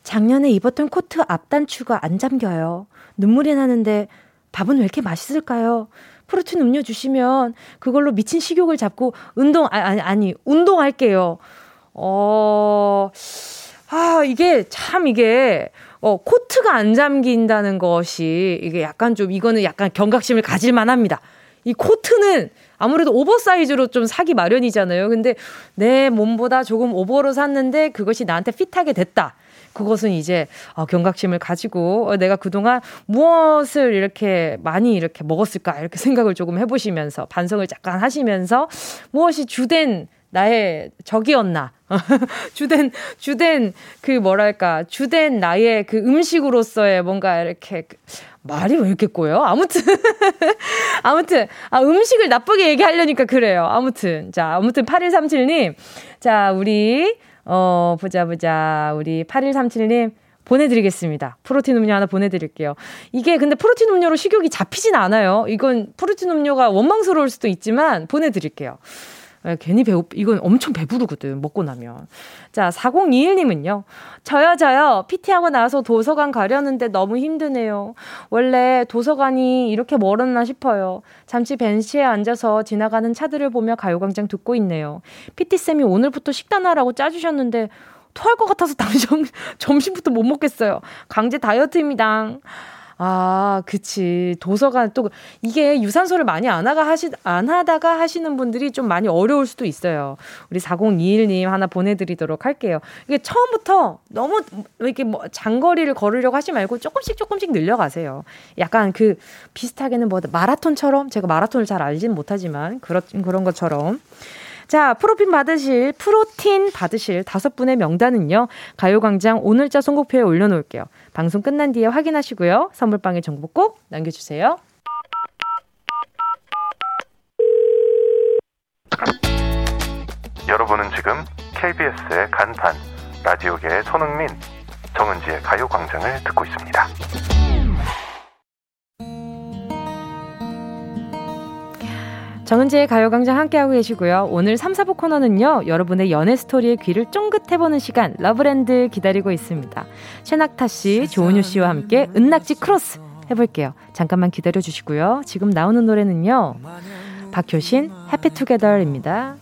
작년에 입었던 코트 앞단추가 안 잠겨요. 눈물이 나는데 밥은 왜 이렇게 맛있을까요? 프로틴 음료 주시면 그걸로 미친 식욕을 잡고 운동, 아니, 아니, 운동할게요. 어, 아, 이게 참 이게, 어, 코트가 안 잠긴다는 것이 이게 약간 좀 이거는 약간 경각심을 가질 만 합니다. 이 코트는 아무래도 oversize로 좀 사기 마련이잖아요. 근데 내 몸보다 조금 오버로 샀는데 그것이 나한테 fit하게 됐다. 그것은 이제 어, 경각심을 가지고 어, 내가 그동안 무엇을 이렇게 많이 이렇게 먹었을까 이렇게 생각을 조금 해보시면서 반성을 잠깐 하시면서 무엇이 주된 나의 적이었나. 주된, 주된, 그 뭐랄까, 주된 나의 그 음식으로서의 뭔가 이렇게, 그, 말이 왜 이렇게 꼬여? 아무튼, 아무튼, 아, 음식을 나쁘게 얘기하려니까 그래요. 아무튼, 자, 아무튼 8137님. 자, 우리, 어, 보자, 보자. 우리 8137님. 보내드리겠습니다. 프로틴 음료 하나 보내드릴게요. 이게 근데 프로틴 음료로 식욕이 잡히진 않아요. 이건 프로틴 음료가 원망스러울 수도 있지만 보내드릴게요. 예, 괜히 배고, 이건 엄청 배부르거든, 먹고 나면. 자, 4021님은요. 저요, 저요. PT하고 나서 도서관 가려는데 너무 힘드네요. 원래 도서관이 이렇게 멀었나 싶어요. 잠시 벤치에 앉아서 지나가는 차들을 보며 가요광장 듣고 있네요. PT쌤이 오늘부터 식단하라고 짜주셨는데, 토할 것 같아서 당장 점심부터 못 먹겠어요. 강제 다이어트입니다. 아, 그치. 도서관 또 이게 유산소를 많이 안 하가 하시 안 하다가 하시는 분들이 좀 많이 어려울 수도 있어요. 우리 4021님 하나 보내드리도록 할게요. 이게 처음부터 너무 이렇게 뭐 장거리를 걸으려고 하지 말고 조금씩 조금씩 늘려가세요. 약간 그 비슷하게는 뭐 마라톤처럼 제가 마라톤을 잘 알지는 못하지만 그런 그런 것처럼. 자, 프로틴 받으실, 프로틴 받으실 다섯 분의 명단은요, 가요광장 오늘자 선곡표에 올려놓을게요. 방송 끝난 뒤에 확인하시고요. 선물방에 정보 꼭 남겨주세요. 여러분은 지금 KBS의 간판, 라디오계의 손흥민, 정은지의 가요광장을 듣고 있습니다. 정은지의 가요광장 함께하고 계시고요. 오늘 3, 4부 코너는요. 여러분의 연애 스토리에 귀를 쫑긋해보는 시간 러브랜드 기다리고 있습니다. 최낙타 씨, 조은유 씨와 함께 은낙지 크로스 해볼게요. 잠깐만 기다려주시고요. 지금 나오는 노래는요. 박효신 해피투게더입니다.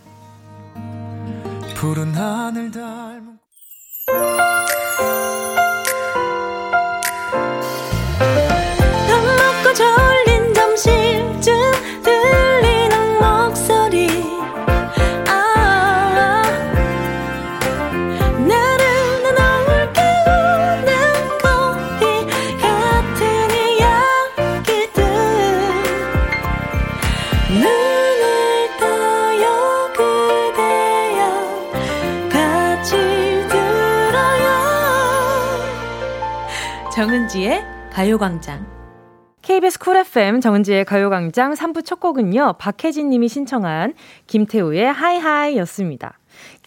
푸른 하늘 닮은 정은지의 가요광장. KBS Cool FM 정은지의 가요광장 3부 첫 곡은요, 박혜진 님이 신청한 김태우의 High High 였습니다.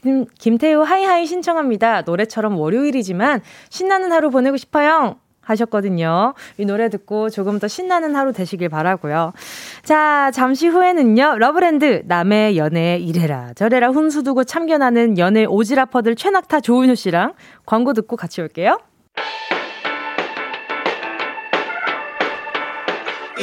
김, 김태우 High High 신청합니다. 노래처럼 월요일이지만 신나는 하루 보내고 싶어요. 하셨거든요. 이 노래 듣고 조금 더 신나는 하루 되시길 바라고요. 자, 잠시 후에는요. 러브랜드 남의 연애 이래라 저래라 훈수 두고 참견하는 연애 오지라퍼들 최낙타 조은유 씨랑 광고 듣고 같이 올게요.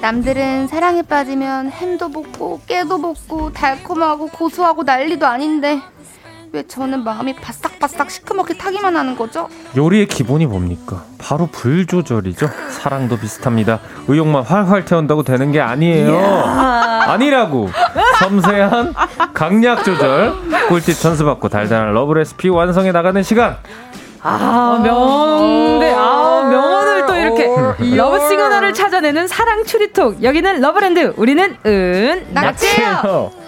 남들은 사랑에 빠지면 햄도 볶고 깨도 볶고 달콤하고 고소하고 난리도 아닌데 왜 저는 마음이 바싹바싹 시커멓게 타기만 하는 거죠? 요리의 기본이 뭡니까? 바로 불 조절이죠. 사랑도 비슷합니다. 의욕만 활활 태운다고 되는 게 아니에요. 아니라고. 섬세한 강약 조절. 꿀팁 전수받고 달달한 love 레시피 완성해 나가는 시간. 아, 명대. 아, 명언을 또 이렇게 love signal을 찾아내는 사랑 추리톡. 여기는 러브랜드. 우리는 은 낙지예요.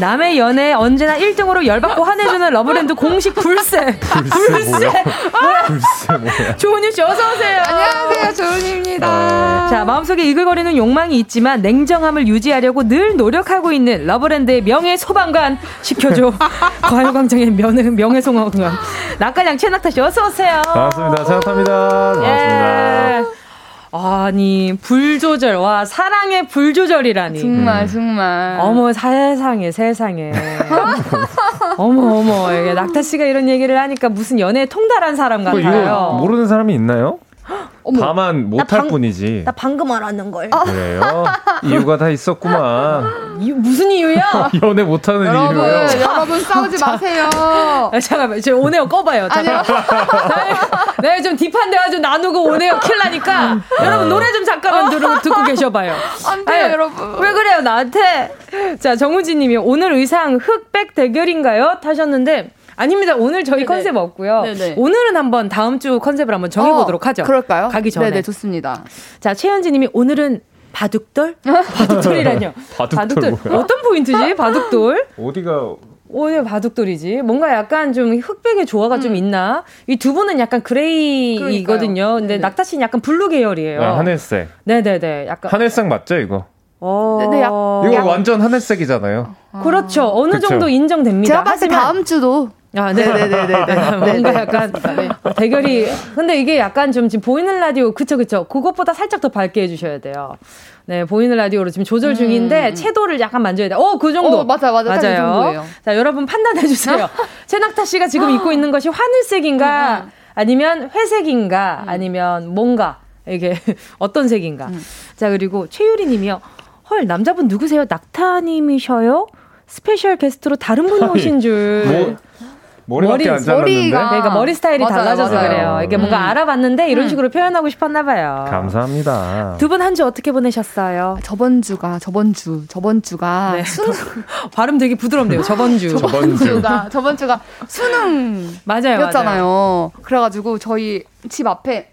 남의 연애 언제나 1등으로 열받고 화내주는 러브랜드 공식 불새. 불새. 뭐야? 불새 뭐야? 조은유 씨 어서 오세요. 안녕하세요, 조은유입니다. 어. 자 마음속에 이글거리는 욕망이 있지만 냉정함을 유지하려고 늘 노력하고 있는 러브랜드의 명예 소방관 시켜줘. 가요광장의 명예 명예 소방관 낙가양 최낙타 씨 어서 오세요. 반갑습니다. 최낙타입니다. 반갑습니다. 예. 아니 불조절. 와 사랑의 불조절이라니. 정말 정말. 어머 세상에 세상에. 어머 어머. 이게 낙타 씨가 이런 얘기를 하니까 무슨 연애에 통달한 사람 뭐 같아요. 모르는 사람이 있나요? 어머, 다만 못할 방, 뿐이지. 나 방금 알았는 걸. 아. 그래요? 이유가 다 있었구만. 이유, 무슨 이유야? 연애 못하는 여러분, 이유요. 여러분 싸우지 자, 마세요. 아, 잠깐만, 저 오네요 꺼봐요. 잠깐. 내가 좀 딥한 대화 좀 나누고 오네요 킬라니까 여러분 노래 좀 잠깐만 들어, 듣고 계셔봐요. 안 돼요, 아니, 여러분. 왜 그래요 나한테? 자 정우진님이 오늘 의상 흑백 대결인가요? 하셨는데. 아닙니다. 오늘 저희 네네. 컨셉 없고요. 네네. 오늘은 한번 다음 주 컨셉을 한번 정해보도록 어, 하죠. 그럴까요? 가기 전에. 네네, 좋습니다. 자, 최현지님이 오늘은 바둑돌? 바둑돌이라뇨. 바둑돌, 바둑돌. 어떤 포인트지? 바둑돌? 어디가 오늘 바둑돌이지. 뭔가 약간 좀 흑백의 조화가 음. 좀 있나? 이 두 분은 약간 gray거든요. 근데 네네. 낙타 씨는 약간 blue 계열이에요. 아, 하늘색. 네네네. 약간 하늘색 맞죠, 이거? 어. 네, 약, 이거 약, 완전 하늘색이잖아요. 그렇죠. 어느 그쵸? 정도 인정됩니다. 제가 봤을 때 다음 주도 아, 네 네 네 네. 뭔가 약간 대결이. 근데 이게 약간 좀 지금 보이는 라디오, 그쵸, 그쵸. 그것보다 살짝 더 밝게 해주셔야 돼요. 네, 보이는 라디오로 지금 조절 중인데, 음. 채도를 약간 만져야 돼. 어, 그 정도. 어, 맞아, 맞아. 맞아요. 자, 여러분 판단해 주세요. 최낙타 씨가 지금 입고 있는 것이 하늘색인가, 음, 음. 아니면 회색인가, 음. 아니면 뭔가, 이게 어떤 색인가. 음. 자, 그리고 최유리 님이요. 헐, 남자분 누구세요? 낙타님이셔요? special guest로 다른 분이 오신 줄. 뭐, 머리밖에 머리, 안 잘랐는데. 그러니까 머리 스타일이 맞아요, 달라져서 맞아요. 그래요. 이게 음. 뭔가 알아봤는데 이런 음. 식으로 표현하고 싶었나 봐요. 감사합니다. 두 분 한 주 어떻게 보냈셨어요? 저번 주가 저번 주 저번 주가 네. 수능 발음 되게 부드럽네요. 저번 주. 저번 주가 저번 주가 수능 맞아요. 였잖아요. 그래가지고 저희 집 앞에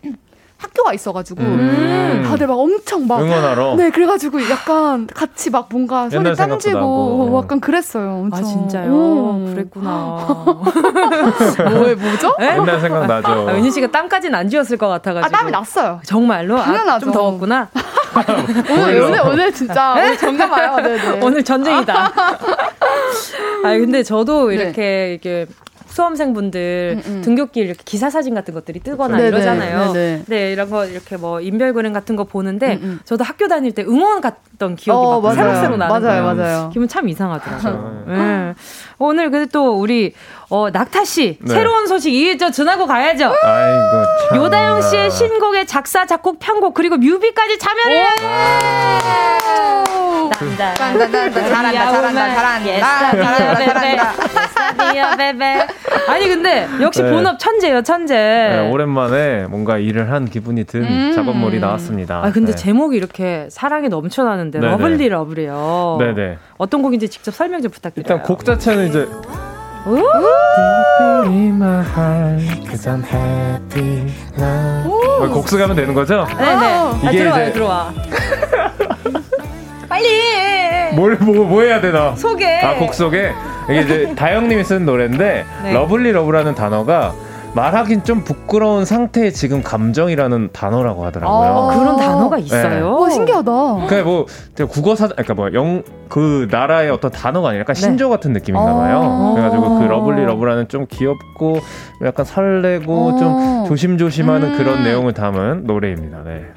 학교가 있어가지고 음. 다들 막 엄청 막 응원하러 네 그래가지고 약간 같이 막 뭔가 소리 땀지고 약간 그랬어요. 엄청. 아 진짜요? 음. 그랬구나. 뭐에 뭐죠? 네? 옛날 생각 나죠. 아, 은희 씨가 땀까지는 안 지웠을 것 같아가지고. 아 땀이 났어요. 정말로? 당연하죠. 아, 좀 더웠구나. 오늘 오늘 오늘 진짜 네? 오늘 정말 오늘 전쟁이다. 아 근데 저도 이렇게 네. 이렇게 수험생분들 음, 음. 등교길 이렇게 기사 사진 같은 것들이 뜨거나 네네, 이러잖아요. 네네. 네, 이런 거 이렇게 뭐 인별그램 같은 거 보는데 음, 음. 저도 학교 다닐 때 응원 갔던 기억이 어, 막 새록새록 나는 맞아요, 거예요. 맞아요. 기분 참 이상하더라고요. 네. 오늘 근데 또 우리 어, 낙타 씨 네. 새로운 소식 이저 전하고 가야죠. 아이고 요다영 씨의 신곡의 작사 작곡 편곡 그리고 뮤비까지 참여를. 난다. 잘한다, 잘한다, 잘한다, 잘한다, 잘한다. 아니 근데 역시 네. 본업 천재요, 천재. 네, 오랜만에 뭔가 일을 한 기분이 든 음. 작업물이 나왔습니다. 아 근데 네. 제목이 이렇게 사랑이 넘쳐나는데 네네. lovely love예요. 네네. 어떤 곡인지 직접 설명 좀 부탁드려요. 일단 곡 자체는 이제 곡 소개하면 되는 거죠? 네네. 이게 아, 들어와요, 이제 들어와. 빨리. 뭘, 뭐, 뭐 해야 되나? 소개. 아, 곡 소개. 이게 이제 다영님이 쓴 노래인데, 네. lovely love라는 단어가 말하긴 좀 부끄러운 상태의 지금 감정이라는 단어라고 하더라고요. 아, 그런 단어가 있어요. 네. 와, 신기하다. 그러니까 뭐 국어 사 그러니까 뭐 영 그 나라의 어떤 단어가 아니라 약간 네. 신조 같은 느낌인가 봐요. 아~ 그래가지고 그 lovely love라는 좀 귀엽고 약간 설레고 좀 조심조심하는 음~ 그런 내용을 담은 노래입니다. 네.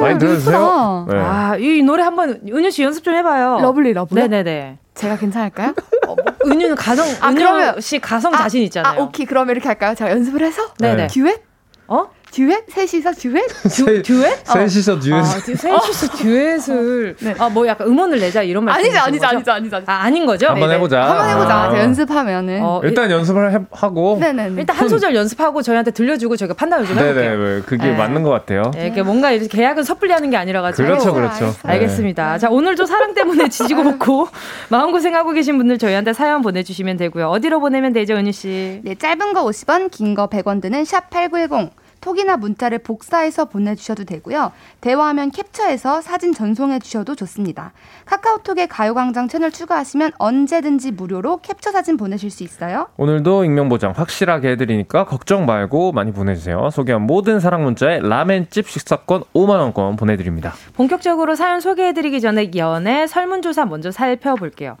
많이 들어주세요. 네. 아, 이 노래 한번 은유 씨 연습 좀 해봐요. lovely lovely. 네네네. 제가 괜찮을까요? 어, 뭐, 은유는 가성, 아, 은유 씨 가성 아, 자신 있잖아요. 아, 오케이. 그러면 이렇게 할까요? 제가 연습을 해서? 네네. 듀엣? 어? 듀엣? 셋이서 듀엣? 듀, 듀엣? 셋이서 듀엣. 아, 셋이서 듀엣을. 네. 아, 뭐 약간 음원을 내자 이런 말 아니죠, 아니죠, 아니죠, 아니죠, 아, 아닌 거죠? 한번 해보자. 한번 해보자. 아. 연습하면은. 어, 일단 연습을 해, 하고. 네네. 일단 한 소절 연습하고 저희한테 들려주고 저희가 판단을 좀 해볼게요. 네네. 그게 네. 맞는 것 같아요. 네, 이게 뭔가 이렇게 계약은 섣불리 하는 게 아니라가지고. 그렇죠, 그렇죠. 알겠습니다. 네. 자, 오늘도 사랑 때문에 지지고 볶고 마음고생하고 계신 분들 저희한테 사연 보내주시면 되고요. 어디로 보내면 되죠, 은유 씨? 네, 짧은 거 50원, 긴 거 100원 드는 샵 8910. 톡이나 문자를 복사해서 보내주셔도 되고요. 대화하면 캡처해서 사진 전송해 주셔도 좋습니다. 카카오톡에 가요광장 채널 추가하시면 언제든지 무료로 캡처 사진 보내실 수 있어요. 오늘도 익명 보장 확실하게 해드리니까 걱정 말고 많이 보내주세요. 소개한 모든 사랑 문자에 라멘집 식사권 5만 원권 보내드립니다. 본격적으로 사연 소개해드리기 전에 연애 설문조사 먼저 살펴볼게요.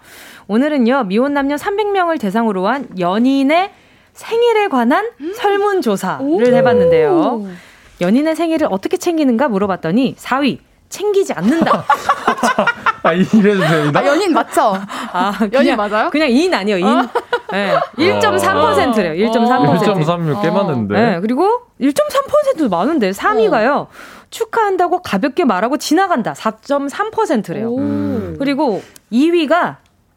오늘은요, 미혼 남녀 300명을 대상으로 한 연인의 생일에 관한 음. 설문조사를 해봤는데요. 연인의 생일을 어떻게 챙기는가 물어봤더니 4위 챙기지 않는다. 아, 이래도 됩니다. 아, 연인 맞죠? 아, 그냥, 연인 맞아요? 그냥 인 아니요, 인. 어? 네, 1.3%래요, 1.3%. 1.3이면 꽤 많은데. 네, 그리고 1.3%도 많은데, 3위가요. 어. 축하한다고 가볍게 말하고 지나간다. 4.3%래요. 오. 그리고 2위가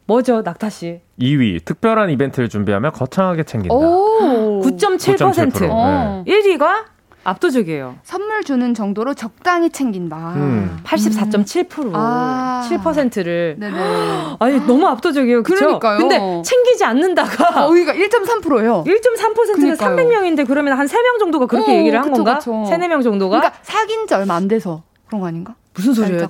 뭐죠, 낙타 씨? 2위 특별한 이벤트를 준비하며 거창하게 챙긴다. 9.7%. 9.7%. 네. 1위가 압도적이에요. 선물 주는 정도로 적당히 챙긴다. 음. 84.7%. 아. 7%를. 네네. 아니, 너무 압도적이에요. 그쵸? 그러니까요. 근데 챙기지 않는다가. 어, 그러니까 1.3%예요. 1.3%가 300명인데 그러면 한 3명 정도가 그렇게 어, 얘기를 한 그쵸, 건가? 그쵸. 3, 4명 정도가? 그러니까 사귄 지 얼마 안 돼서 그런 거 아닌가? 무슨 소리예요?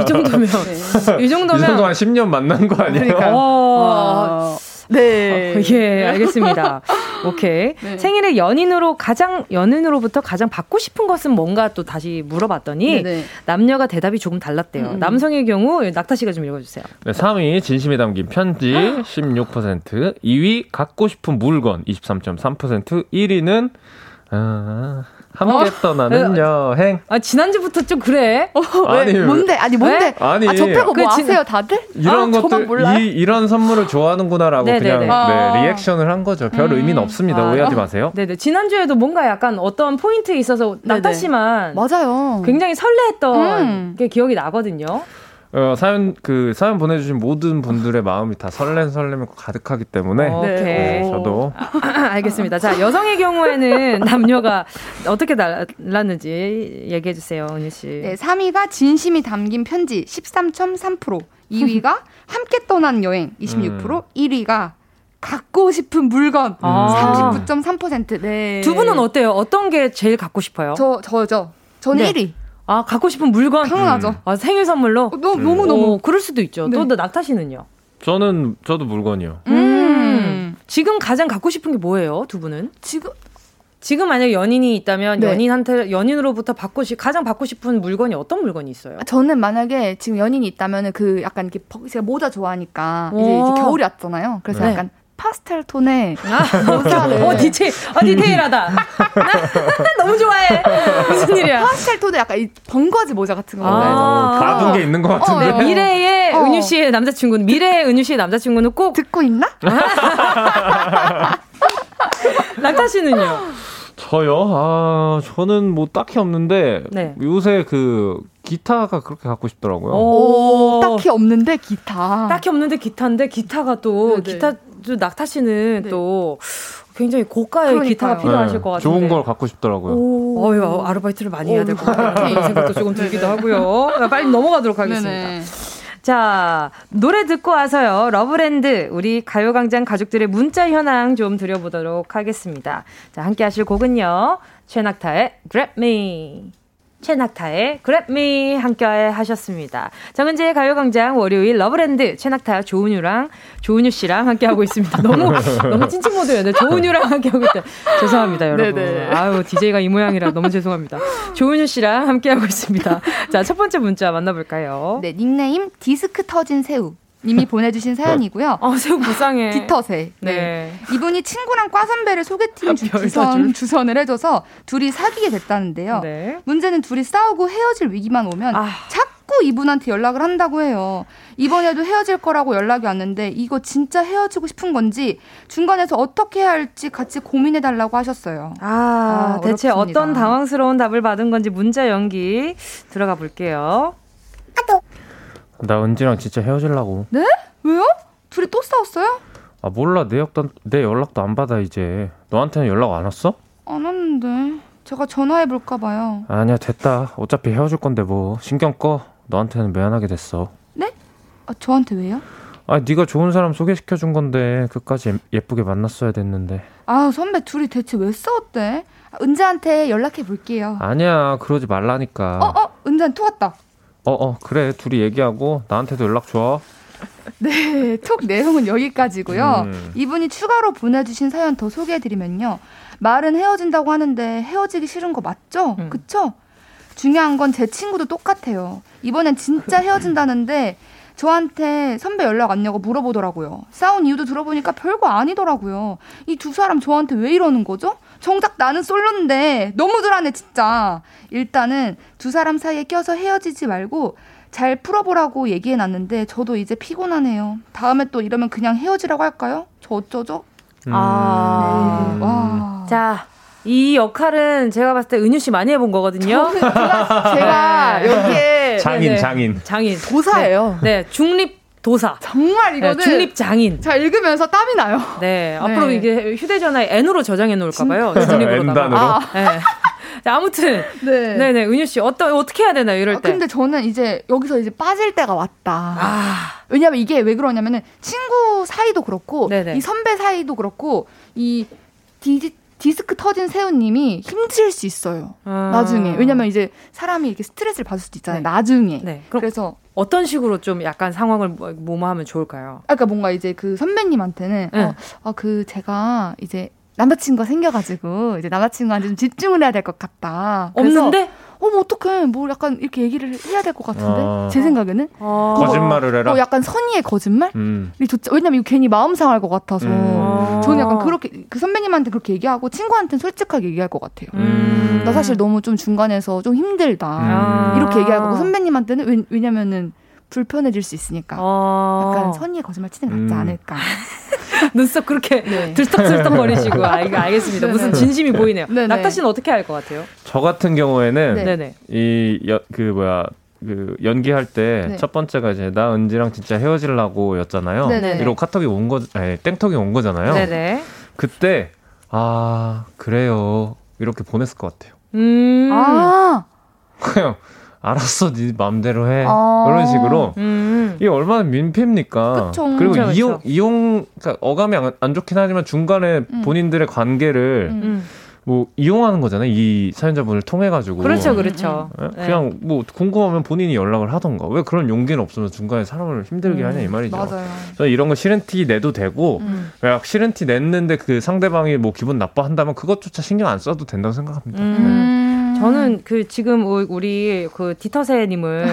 이 정도면 네. 이 정도면 이 정도 한 10년 만난 거 아니에요? 그러니까. 어, 네. 어, 예, 알겠습니다. 오케이. 네. 생일에 연인으로 가장 연인으로부터 가장 받고 싶은 것은 뭔가 또 다시 물어봤더니 네네. 네. 남녀가 대답이 조금 달랐대요. 음. 남성의 경우 낙타 씨가 좀 읽어 주세요. 네, 3위 진심이 담긴 편지 16%, 2위 갖고 싶은 물건 23.3%, 1위는 아, 함께 어? 떠나는 여행. 아 지난주부터 좀 그래. 어, 아니 뭔데? 아니 뭔데? 아니 아, 저 빼고 뭐 그, 아세요 다들? 이런 아, 것들 이 이런 선물을 좋아하는구나라고 네네네. 그냥 네, 아. 리액션을 한 거죠. 별 음. 의미는 없습니다. 아. 오해하지 마세요. 네네 지난주에도 뭔가 약간 어떤 포인트에 있어서 나타 씨만 맞아요. 굉장히 설레했던 음. 게 기억이 나거든요. 어, 사연 그 사연 보내주신 모든 분들의 마음이 다 설렘 설렘이 가득하기 때문에 네. 어, 저도 아, 알겠습니다. 자 여성의 경우에는 남녀가 어떻게 달랐는지 얘기해 주세요, 은유 씨. 네, 3위가 진심이 담긴 편지 13.3%, 2위가 함께 떠난 여행 26%, 음. 1위가 갖고 싶은 물건 아. 39.3%. 네. 두 분은 어때요? 어떤 게 제일 갖고 싶어요? 저 저죠. 저는 네. 1위. 아 갖고 싶은 물건 당연하죠. 음. 아 생일 선물로 어, 너무 너무 너무 그럴 수도 있죠. 네. 또 낙타 씨는요? 저는 저도 물건이요. 음. 음. 지금 가장 갖고 싶은 게 뭐예요, 두 분은? 지금 지금 만약 연인이 있다면 네. 연인한테 연인으로부터 받고 싶 가장 받고 싶은 물건이 어떤 물건이 있어요? 저는 만약에 지금 연인이 있다면은 그 약간 이렇게 제가 모자 좋아하니까 이제, 이제 겨울이 왔잖아요. 그래서 네. 약간 파스텔 톤의 아, 모자를. 어, 디테일, 어, 디테일하다. 너무 좋아해. 무슨 일이야? 파스텔 톤의 약간 이 번거지 모자 같은 거. 아, 받은 게 있는 것 같은데. 어, 미래의 어. 은유 씨의 남자친구는, 미래의 은유 씨의 남자친구는 꼭. 듣고 있나? 낙타 씨는요? 저요? 아, 저는 뭐 딱히 없는데 네. 요새 그 기타가 그렇게 갖고 싶더라고요. 오, 딱히 없는데 기타. 딱히 없는데 기타인데 기타가 또 네네. 기타 낙타 씨는 네. 또 굉장히 고가의 그러니까요. 기타가 필요하실 네. 것 같아요. 좋은 걸 갖고 싶더라고요. 어휴, 아르바이트를 많이 해야 될 것 같아요. 이런 생각도 조금 들기도 하고요. 빨리 넘어가도록 하겠습니다. 네네. 자, 노래 듣고 와서요. 러브랜드, 우리 가요광장 가족들의 문자 현황 좀 드려보도록 하겠습니다. 자, 함께 하실 곡은요. 최낙타의 Grab Me. 최낙타의 Grab Me 함께 하셨습니다. 정은지의 가요광장 월요일 러브랜드 최낙타 조은유랑 조은유 씨랑 함께 하고 있습니다. 너무 너무 찐찐 모드예요. 네, 조은유랑 함께 하고 있다. 죄송합니다, 여러분. 네네. 아유 DJ가 이 모양이라 너무 죄송합니다. 조은유 씨랑 함께 하고 있습니다. 자, 첫 번째 문자 만나볼까요? 네, 닉네임 디스크 터진 새우. 님이 보내주신 사연이고요. 아, 새우 불쌍해. 깃터새. 네. 네. 이분이 친구랑 과 선배를 소개팅 아, 주선, 주선을 해줘서 둘이 사귀게 됐다는데요. 네. 문제는 둘이 싸우고 헤어질 위기만 오면 아. 자꾸 이분한테 연락을 한다고 해요. 이번에도 헤어질 거라고 연락이 왔는데 이거 진짜 헤어지고 싶은 건지 중간에서 어떻게 해야 할지 같이 고민해 달라고 하셨어요. 아, 아 대체 어떤 당황스러운 답을 받은 건지 문자 연기 들어가 볼게요. 나 은지랑 진짜 헤어질라고. 네? 왜요? 둘이 또 싸웠어요? 아 몰라 내 연락도 내 연락도 안 받아 이제. 너한테는 연락 안 왔어? 안 왔는데. 제가 전화해 볼까 봐요. 아니야 됐다. 어차피 헤어질 건데 뭐 신경 꺼. 너한테는 미안하게 됐어. 네? 아 저한테 왜요? 아 네가 좋은 사람 소개시켜 준 건데 그까지 예쁘게 만났어야 됐는데. 아 선배 둘이 대체 왜 싸웠대? 은지한테 연락해 볼게요. 아니야 그러지 말라니까. 어어 어, 은지한테 토 왔다. 어, 어, 그래. 둘이 얘기하고 나한테도 연락 줘. 네, 톡 내용은 여기까지고요. 음. 이분이 추가로 보내주신 사연 더 소개해드리면요. 말은 헤어진다고 하는데 헤어지기 싫은 거 맞죠? 음. 그쵸? 중요한 건 제 친구도 똑같아요. 이번엔 진짜 헤어진다는데 저한테 선배 연락 왔냐고 물어보더라고요. 싸운 이유도 들어보니까 별거 아니더라고요. 이 두 사람 저한테 왜 이러는 거죠? 정작 나는 솔로인데 너무들 하네 진짜. 일단은 두 사람 사이에 껴서 헤어지지 말고 잘 풀어보라고 얘기해놨는데 저도 이제 피곤하네요. 다음에 또 이러면 그냥 헤어지라고 할까요? 저 어쩌죠? 음. 아, 네. 와. 자, 이 역할은 제가 봤을 때 은유 씨 많이 해본 거거든요. 제가, 제가 네. 여기에 장인, 네네. 장인, 장인 도사예요. 네, 네 중립 도사. 정말 이거는 네, 중립 장인. 자 읽으면서 땀이 나요. 네, 네. 앞으로 이게 휴대전화에 N으로 저장해 놓을까 봐요. 중립으로다가. 아. 네. 자, 아무튼 네. 네네 은유 씨 어떤 어떻게 해야 되나요 이럴 아, 때? 근데 저는 이제 여기서 이제 빠질 때가 왔다. 아. 왜냐면 이게 왜 그러냐면은 친구 사이도 그렇고 네네. 이 선배 사이도 그렇고 이 디, 디스크 터진 새우님이 힘들 수 있어요. 아. 나중에 왜냐면 이제 사람이 이렇게 스트레스를 받을 수도 있잖아요. 네. 나중에. 네. 그래서 어떤 식으로 좀 약간 상황을 뭐, 뭐뭐 하면 좋을까요? 아, 그러니까 뭔가 이제 그 선배님한테는 네. 어, 어, 그 제가 이제 남자친구가 생겨가지고 이제 남자친구한테 좀 집중을 해야 될 것 같다. 없는데? 어머 어떡해 뭐 약간 이렇게 얘기를 해야 될 것 같은데 아. 제 생각에는 아. 거짓말을 해라. 어, 약간 선의의 거짓말? 음. 좋 왜냐면 이거 괜히 마음 상할 것 같아서 음. 저는 약간 그렇게 그 선배님한테 그렇게 얘기하고 친구한테는 솔직하게 얘기할 것 같아요. 음. 나 사실 너무 좀 중간에서 좀 힘들다 아. 이렇게 얘기할 거고 선배님한테는 왜, 왜냐면은 불편해질 수 있으니까 어. 약간 선의의 거짓말 치는 게 낫지 음. 않을까. 눈썹 그렇게 네. 들떡들떡 거리시고 아 이거 알겠습니다. 무슨 진심이 보이네요. 네네. 낙타 씨는 어떻게 할 것 같아요? 저 같은 경우에는 네. 이그 뭐야 그 연기할 때첫 네. 번째가 이제 나 은지랑 진짜 헤어질라고였잖아요. 이러고 카톡이 온 거, 아니 땡톡이 온 거잖아요. 네네. 그때 아 그래요 이렇게 보냈을 것 같아요. 음. 아. 그냥 알았어, 네 맘대로 해. 아~ 그런 식으로. 음. 이게 얼마나 민폐입니까? 그쵸. 그리고 그쵸, 이용, 그쵸. 이용, 그러니까 어감이 안, 안, 좋긴 하지만 중간에 음. 본인들의 관계를 음. 음. 뭐 이용하는 거잖아요. 이 사연자분을 통해 가지고. 그렇죠, 그렇죠. 네? 네. 그냥 뭐 궁금하면 본인이 연락을 하던가. 왜 그런 용기는 없으면 중간에 사람을 힘들게 음, 하냐 이 말이죠. 맞아요. 저는 이런 거 싫은 티 내도 되고, 음. 왜 싫은 티 냈는데 그 상대방이 뭐 기분 나빠한다면 그것조차 신경 안 써도 된다고 생각합니다. 음. 네. 저는 그 지금 우리 그 디터세님을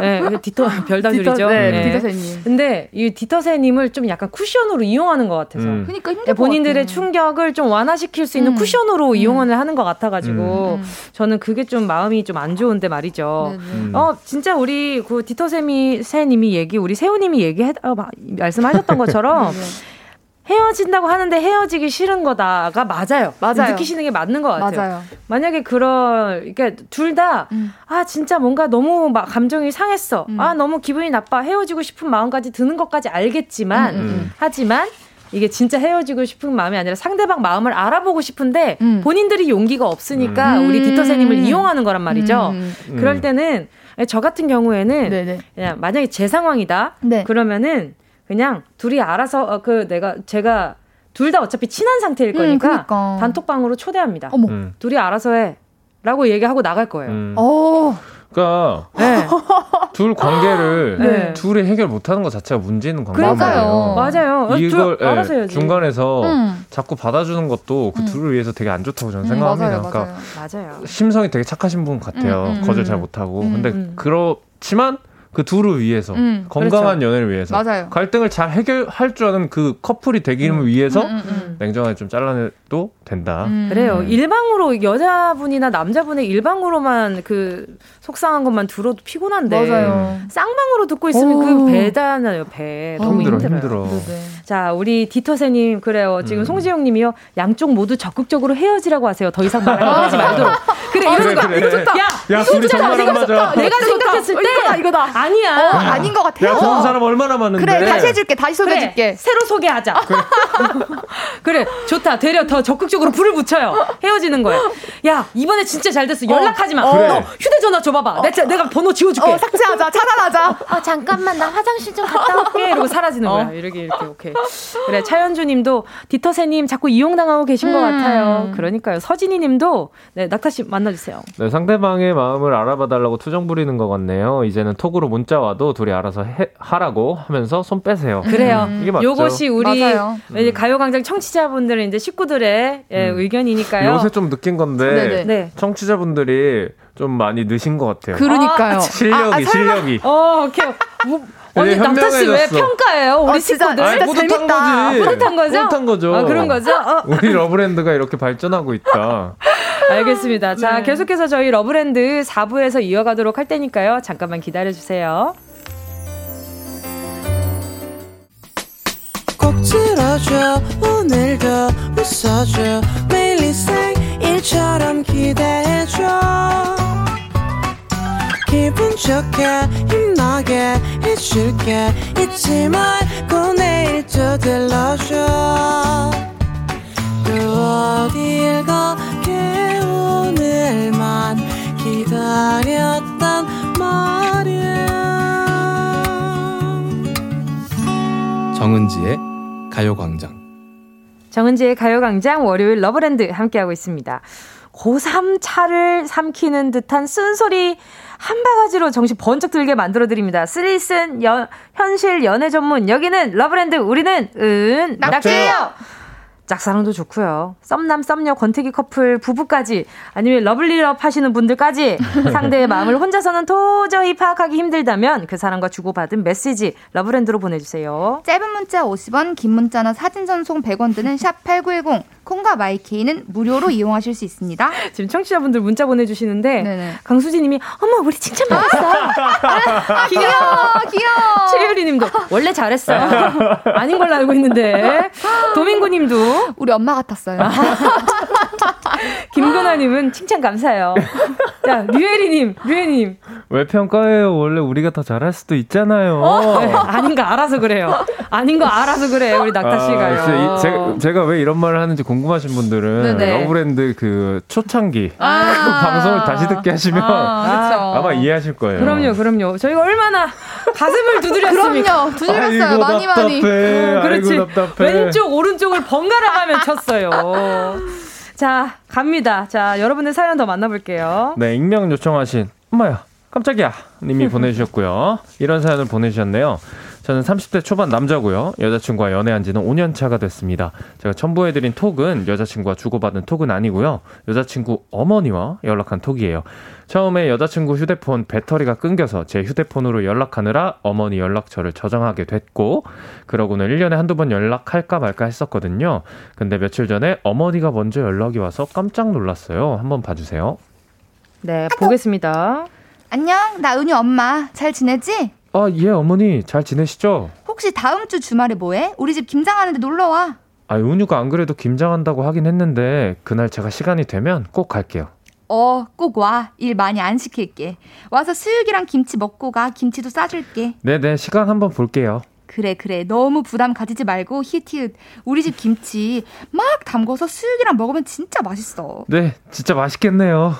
네, 그 디터 별다줄이죠. 디터, 네, 네. 디터세님. 근데 이 디터세님을 좀 약간 쿠션으로 이용하는 것 같아서. 음. 그러니까 힘들 본인들의 충격을 좀 완화시킬 수 있는 음. 쿠션으로 음. 이용을 하는 것 같아가지고 음. 저는 그게 좀 마음이 좀 안 좋은데 말이죠. 네, 네. 음. 어 진짜 우리 그 디터세미 세님이 얘기, 우리 세호님이 얘기 해 어, 말씀하셨던 것처럼. 네, 헤어진다고 하는데 헤어지기 싫은 거다가 맞아요. 맞아요. 느끼시는 게 맞는 것 같아요. 맞아요. 만약에 그럴, 그러니까 둘다, 음. 아, 진짜 뭔가 너무 막 감정이 상했어. 음. 아, 너무 기분이 나빠. 헤어지고 싶은 마음까지 드는 것까지 알겠지만, 음, 음, 음. 하지만, 이게 진짜 헤어지고 싶은 마음이 아니라 상대방 마음을 알아보고 싶은데, 음. 본인들이 용기가 없으니까 우리 디터세님을 이용하는 거란 말이죠. 그럴 때는, 저 같은 경우에는, 네네. 그냥 만약에 제 상황이다. 네. 그러면은, 그냥 둘이 알아서 어, 그 내가 제가 둘 다 어차피 친한 상태일 음, 거니까 음, 그러니까. 단톡방으로 초대합니다. 어머. 음. 둘이 알아서 해.라고 얘기하고 나갈 거예요. 음. 어. 그러니까 네. 둘 관계를 네. 둘이 해결 못하는 것 자체가 문제 있는 관계예요. 맞아요. 이걸 네. 중간에서 음. 자꾸 받아주는 것도 그 음. 둘을 위해서 되게 안 좋다고 저는 생각합니다. 맞아요, 그러니까 맞아요. 심성이 되게 착하신 분 같아요. 거절 잘 못하고. 근데 그렇지만 그 둘을 위해서 음, 건강한 그렇죠. 연애를 위해서 맞아요. 갈등을 잘 해결할 줄 아는 그 커플이 되기를 음. 위해서 음, 음, 음. 냉정하게 좀 잘라내도 된다. 음. 그래요. 일방으로 여자분이나 남자분의 일방으로만 그 속상한 것만 들어도 피곤한데 맞아요. 쌍방으로 듣고 있으면 그 오. 그 배잖아요. 배 너무 힘들어, 힘들어요. 힘들어. 네. 자 우리 디터세님 그래요. 지금 송지영님이요 양쪽 모두 적극적으로 헤어지라고 하세요. 더 이상 말하지 말도록. 그래 이러는 거야. 그래. 이거 좋다. 야, 야 둘이 정말 안 맞아. 내가 생각했을 때 이거다 이거다. 아니야. 어, 아닌 것 같아요. 야, 좋은 사람 얼마나 많은데. 그래, 다시 해줄게. 다시 소개해줄게. 그래, 새로 소개하자. 그래. 그래, 좋다. 되려 더 적극적으로 불을 붙여요. 헤어지는 거예요. 야, 이번에 진짜 잘 됐어. 연락하지 마. 어, 그래. 너 휴대전화 줘봐봐. 어. 내가, 내가 번호 지워줄게. 어, 삭제하자. 차단하자. 아, 잠깐만. 나 화장실 좀 갔다 올게. 이러고 사라지는 거야. 어. 이렇게, 이렇게, 오케이. 그래, 차현주 님도 디터세님 자꾸 이용당하고 계신 음. 것 같아요. 그러니까요. 서진이 님도, 네, 낙타씨 만나주세요. 네, 상대방의 마음을 알아봐달라고 투정 부리는 것 같네요. 이제는 톡으로 문자 와도 둘이 알아서 해, 하라고 하면서 손 빼세요. 그래요. 음. 이게 맞죠. 요것이 우리 음. 가요광장 청취자분들의 이제 식구들의 예, 음. 의견이니까요. 요새 좀 느낀 건데 네. 청취자분들이 좀 많이 느신 것 같아요. 그러니까요. 아, 실력이 아, 아, 실력이. 어, 오케이. 뭐, 언니 낙타 씨 왜 평가해요? 우리 어, 식구들 아니, 뿌듯한 거지. 뿌듯한 거죠? 뿌듯한 거죠. 아, 그런 거죠? 어. 우리 러브랜드가 이렇게 발전하고 있다. 알겠습니다. 자, 네. 계속해서 저희 러브랜드 4부에서 이어가도록 할 테니까요. 잠깐만 기다려 주세요. 꼭 들어줘 오늘도 웃어줘 매일 일처럼 기대해줘 기분 좋게 힘나게 해 줄게. 잊지 말고 내일 또 들러줘. 또 어딜 가게 오늘만 기다렸단 말이야. 정은지의 가요광장. 정은지의 가요광장 월요일 러브랜드 함께하고 있습니다. 고삼차를 삼키는 듯한 쓴소리 한 바가지로 정신 번쩍 들게 만들어드립니다. 쓰리슨 현실 연애 전문 여기는 러브랜드 우리는 은 낙제예요. 짝사랑도 좋고요. 썸남 썸녀 권태기 커플 부부까지 아니면 러블리럽 하시는 분들까지 상대의 마음을 혼자서는 도저히 파악하기 힘들다면 그 사람과 주고받은 메시지 러브랜드로 보내주세요. 짧은 문자 50원 긴 문자나 사진 전송 100원 드는 샵 8910 콩과 마이케이는 무료로 이용하실 수 있습니다. 지금 청취자분들 문자 보내주시는데 네네. 강수지님이 어머 우리 칭찬 받았어. 아, 귀여워 귀여워. 최유리님도 원래 잘했어. 아닌 걸로 알고 있는데 도민구님도 우리 엄마 같았어요. 김근아님은 칭찬 감사해요. 야 류혜리님 류혜리님 왜 평가해요? 원래 우리가 더 잘할 수도 있잖아요. 어? 네, 아닌 거 알아서 그래요. 아닌 거 알아서 그래 우리 낙타 씨가요. 아, 제가, 제가 왜 이런 말을 하는지 궁금하신 분들은 네네. 러브랜드 그 초창기 아~ 그 방송을 다시 듣게 하시면 아, 마 이해하실 거예요. 그럼요, 그럼요. 저희가 얼마나 가슴을 두드렸습니까? 그럼요, 두드렸어요. 많이 답답해. 많이. 어, 그렇지. 왼쪽 오른쪽을 번갈아 가면 쳤어요. 자, 갑니다. 자, 여러분들 사연 더 만나볼게요. 네, 익명 요청하신 엄마야 깜짝이야 님이 보내주셨고요. 이런 사연을 보내주셨네요. 저는 30대 초반 남자고요. 여자친구와 연애한 지는 5년 차가 됐습니다. 제가 첨부해드린 톡은 여자친구와 주고받은 톡은 아니고요. 여자친구 어머니와 연락한 톡이에요. 처음에 여자친구 휴대폰 배터리가 끊겨서 제 휴대폰으로 연락하느라 어머니 연락처를 저장하게 됐고, 그러고는 1년에 한두 번 연락할까 말까 했었거든요. 근데 며칠 전에 어머니가 먼저 연락이 와서 깜짝 놀랐어요. 한번 봐주세요. 네, 보겠습니다. 안녕, 나 은유 엄마. 잘 지내지? 아, 예, 어머니. 잘 지내시죠? 혹시 다음 주 주말에 뭐해? 우리 집 김장하는데 놀러 와. 아, 은유가 안 그래도 김장한다고 하긴 했는데, 그날 제가 시간이 되면 꼭 갈게요. 어, 꼭 와. 일 많이 안 시킬게. 와서 수육이랑 김치 먹고 가. 김치도 싸줄게. 네네, 시간 한번 볼게요. 그래, 그래. 너무 부담 가지지 말고 히트히트. 우리 집 김치 막 담궈서 수육이랑 먹으면 진짜 맛있어. 네, 진짜 맛있겠네요.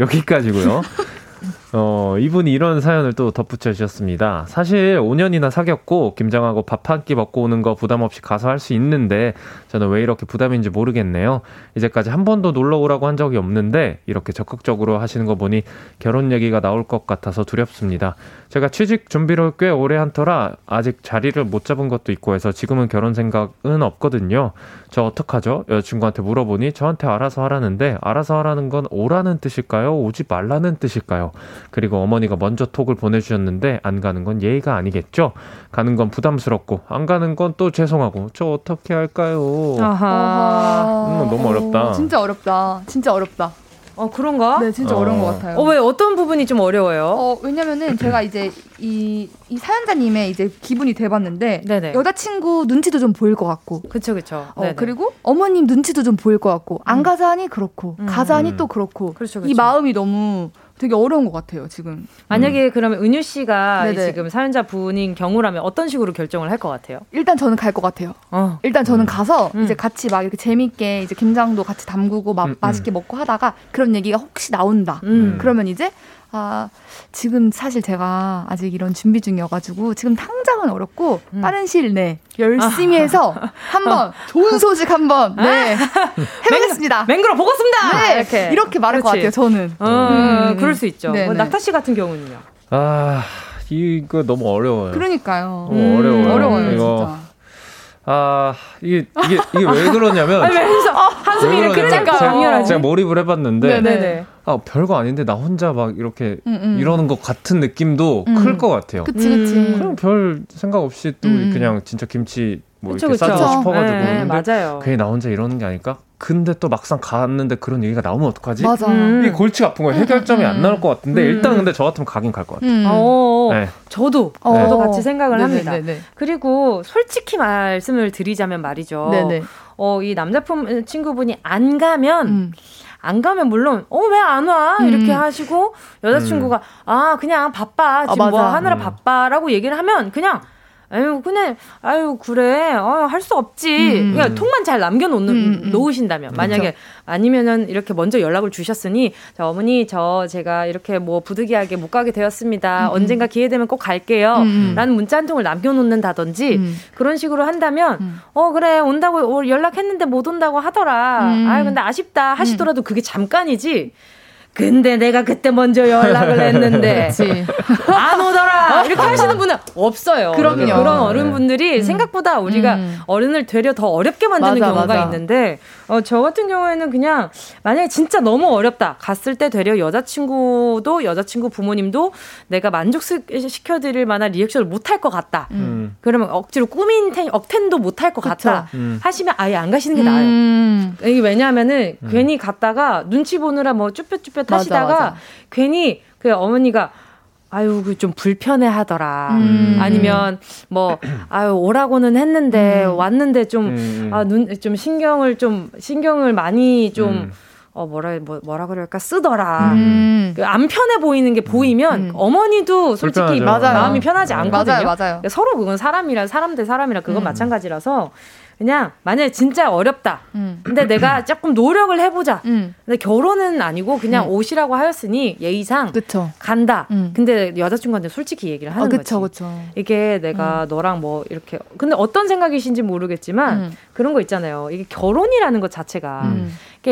여기까지고요. 어, 이분이 이런 사연을 또 덧붙여 주셨습니다. 사실 5년이나 사귀었고 김장하고 밥 한 끼 먹고 오는 거 부담 없이 가서 할 수 있는데 저는 왜 이렇게 부담인지 모르겠네요. 이제까지 한 번도 놀러 오라고 한 적이 없는데 이렇게 적극적으로 하시는 거 보니 결혼 얘기가 나올 것 같아서 두렵습니다. 제가 취직 준비를 꽤 오래 한 터라 아직 자리를 못 잡은 것도 있고 해서 지금은 결혼 생각은 없거든요. 저 어떡하죠? 여자친구한테 물어보니 저한테 알아서 하라는데 알아서 하라는 건 오라는 뜻일까요? 오지 말라는 뜻일까요? 그리고 어머니가 먼저 톡을 보내주셨는데 안 가는 건 예의가 아니겠죠? 가는 건 부담스럽고 안 가는 건 또 죄송하고 저 어떻게 할까요? 아하. 음, 너무 어렵다. 진짜 어렵다. 진짜 어렵다. 어, 그런가? 네, 진짜 어. 어. 려운 것 같아요. 어, 왜 어떤 부분이 좀 어려워요? 어, 왜냐면은 제가 이제 이, 이 사연자님의 이제 기분이 돼봤는데 네네. 여자친구 눈치도 좀 보일 것 같고 그쵸, 그쵸. 어, 네네. 그리고 어머님 눈치도 좀 보일 것 같고 안 음. 가자 하니 그렇고 음. 가자 하니 음. 또 그렇고 그렇죠, 이 그렇죠. 마음이 너무 되게 어려운 것 같아요 지금 만약에 그러면 은유 씨가 네네. 지금 사연자 분인 경우라면 어떤 식으로 결정을 할 것 같아요? 일단 저는 갈 것 같아요 어. 일단 저는 가서 음. 이제 같이 막 이렇게 재밌게 이제 김장도 같이 담그고 막 음, 음. 맛있게 먹고 하다가 그런 얘기가 혹시 나온다 음. 그러면 이제 아 지금 사실 제가 아직 이런 준비 중이어가지고 지금 당장은 어렵고 음. 빠른 시일 내에 열심히 해서 한번 좋은 소식 한번 네 해보겠습니다. 맹그러 보겠습니다! 네 이렇게. 이렇게, 말할 것 그렇지. 같아요. 저는. 어, 음. 그럴 수 있죠. 네네. 뭐 낙타 씨 같은 경우는요? 아, 이거 너무 어려워요. 그러니까요. 너무 어려워요. 어려워요 이거. 진짜. 아, 이게, 이게, 이게 왜 그러냐면. 아니, 왜 한숨, 한숨이 왜 이렇게 짧고 제가? 제가 몰입을 해봤는데. 네네. 네네. 아, 별거 아닌데 나 혼자 막 이렇게 음, 음. 이러는 것 같은 느낌도 음. 클것 같아요. 그치 그치. 음. 그냥 별 생각 없이 또 음. 그냥 진짜 김치 뭐 그쵸, 이렇게 그쵸. 싸주고 싶어가지고 네, 근데 맞아요. 괜히 나 혼자 이러는 게 아닐까? 근데 또 막상 갔는데 그런 얘기가 나오면 어떡하지? 맞아. 음. 이게 골치가 아픈 거예요. 해결점이 음, 안 나올 것 같은데 음. 일단 근데 저 같으면 가긴 갈 것 같아요. 음. 어, 네. 저도, 어. 저도 같이 생각을 합니다. 네네네. 그리고 솔직히 말씀을 드리자면 말이죠. 네네. 어, 이 남자분 친구분이 안 가면 음. 안 가면 물론 어 왜 안 와? 이렇게 음. 하시고 여자친구가 아 그냥 바빠 지금 아, 뭐. 하느라 음. 바빠라고 얘기를 하면 그냥 아유 그냥 아유 그래 어, 할 수 없지 음. 그냥 통만 잘 남겨놓는 음, 음. 놓으신다면 만약에 아니면은 이렇게 먼저 연락을 주셨으니 자 어머니 저 제가 이렇게 뭐 부득이하게 못 가게 되었습니다 음, 언젠가 기회 되면 꼭 갈게요 음, 음. 라는 문자 한 통을 남겨놓는다든지 음. 그런 식으로 한다면 음. 어 그래 온다고 어, 연락했는데 못 온다고 하더라. 음. 아 근데 아쉽다 하시더라도 그게 잠깐이지. 근데 내가 그때 먼저 연락을 했는데. 안 오더라 이렇게 하시는 분은 없어요. 그럼요. 그런 어른분들이 음. 생각보다 우리가 음. 어른을 되려 더 어렵게 만드는 맞아, 경우가 맞아. 있는데 어, 저 같은 경우에는 그냥 만약에 진짜 너무 어렵다 갔을 때 되려 여자친구도 여자친구 부모님도 내가 만족시켜드릴 만한 리액션을 못할 것 같다. 음. 그러면 억지로 꾸민 텐, 억텐도 못할 것 그쵸. 같다. 음. 하시면 아예 안 가시는 게 나아요. 음. 이게 왜냐하면은 음. 괜히 갔다가 눈치 보느라 뭐 쭈뼛쭈뼛 하시다가 맞아. 괜히 그 어머니가 아유 그 좀 불편해 하더라. 음. 아니면 뭐 아유 오라고는 했는데 음. 왔는데 좀 음. 아눈좀 신경을 좀 신경을 많이 좀 음. 어 뭐라 뭐, 뭐라 그럴까 쓰더라. 음. 그안 편해 보이는 게 보이면 음. 어머니도 솔직히. 마음이 편하지 음. 않거든요. 맞아요, 맞아요. 서로 그건 사람이라 사람 대 사람이라 그건 음. 마찬가지라서 그냥 만약에 진짜 어렵다. 음. 근데 내가 조금 노력을 해보자. 음. 근데 결혼은 아니고 그냥 음. 오시라고 하였으니 예의상 그쵸. 간다. 음. 근데 여자친구한테 솔직히 얘기를 하는 아, 그쵸, 거지. 그쵸. 이게 내가 너랑 뭐 이렇게 근데 어떤 생각이신지 모르겠지만 음. 그런 거 있잖아요. 이게 결혼이라는 것 자체가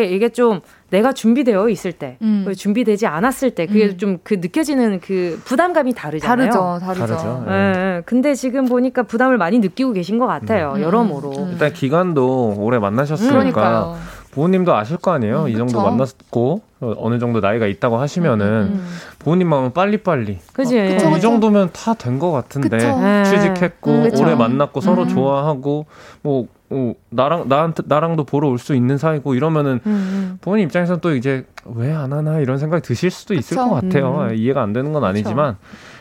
음. 이게 좀 내가 준비되어 있을 때, 음. 준비되지 않았을 때, 그게 음. 좀그 느껴지는 그 부담감이 다르잖아요. 다르죠, 다르죠. 다르죠. 예. 네. 근데 지금 보니까 부담을 많이 느끼고 계신 것 같아요, 음. 여러모로. 음. 일단 기간도 오래 만나셨으니까 부모님도 아실 거 아니에요. 음, 이 정도 만났고 어느 정도 나이가 있다고 하시면은 음, 음. 부모님 마음은 빨리빨리. 그지. 어, 이 정도면 다 된 것 같은데 그쵸. 네. 취직했고 음, 오래 만났고 서로 좋아하고 뭐 어, 나랑 나한테 나랑도 보러 올 수 있는 사이고 이러면은 음. 부모님 입장에서는 또 이제 왜 안 하나 이런 생각이 드실 수도 있을 그쵸? 것 같아요. 음. 이해가 안 되는 건 아니지만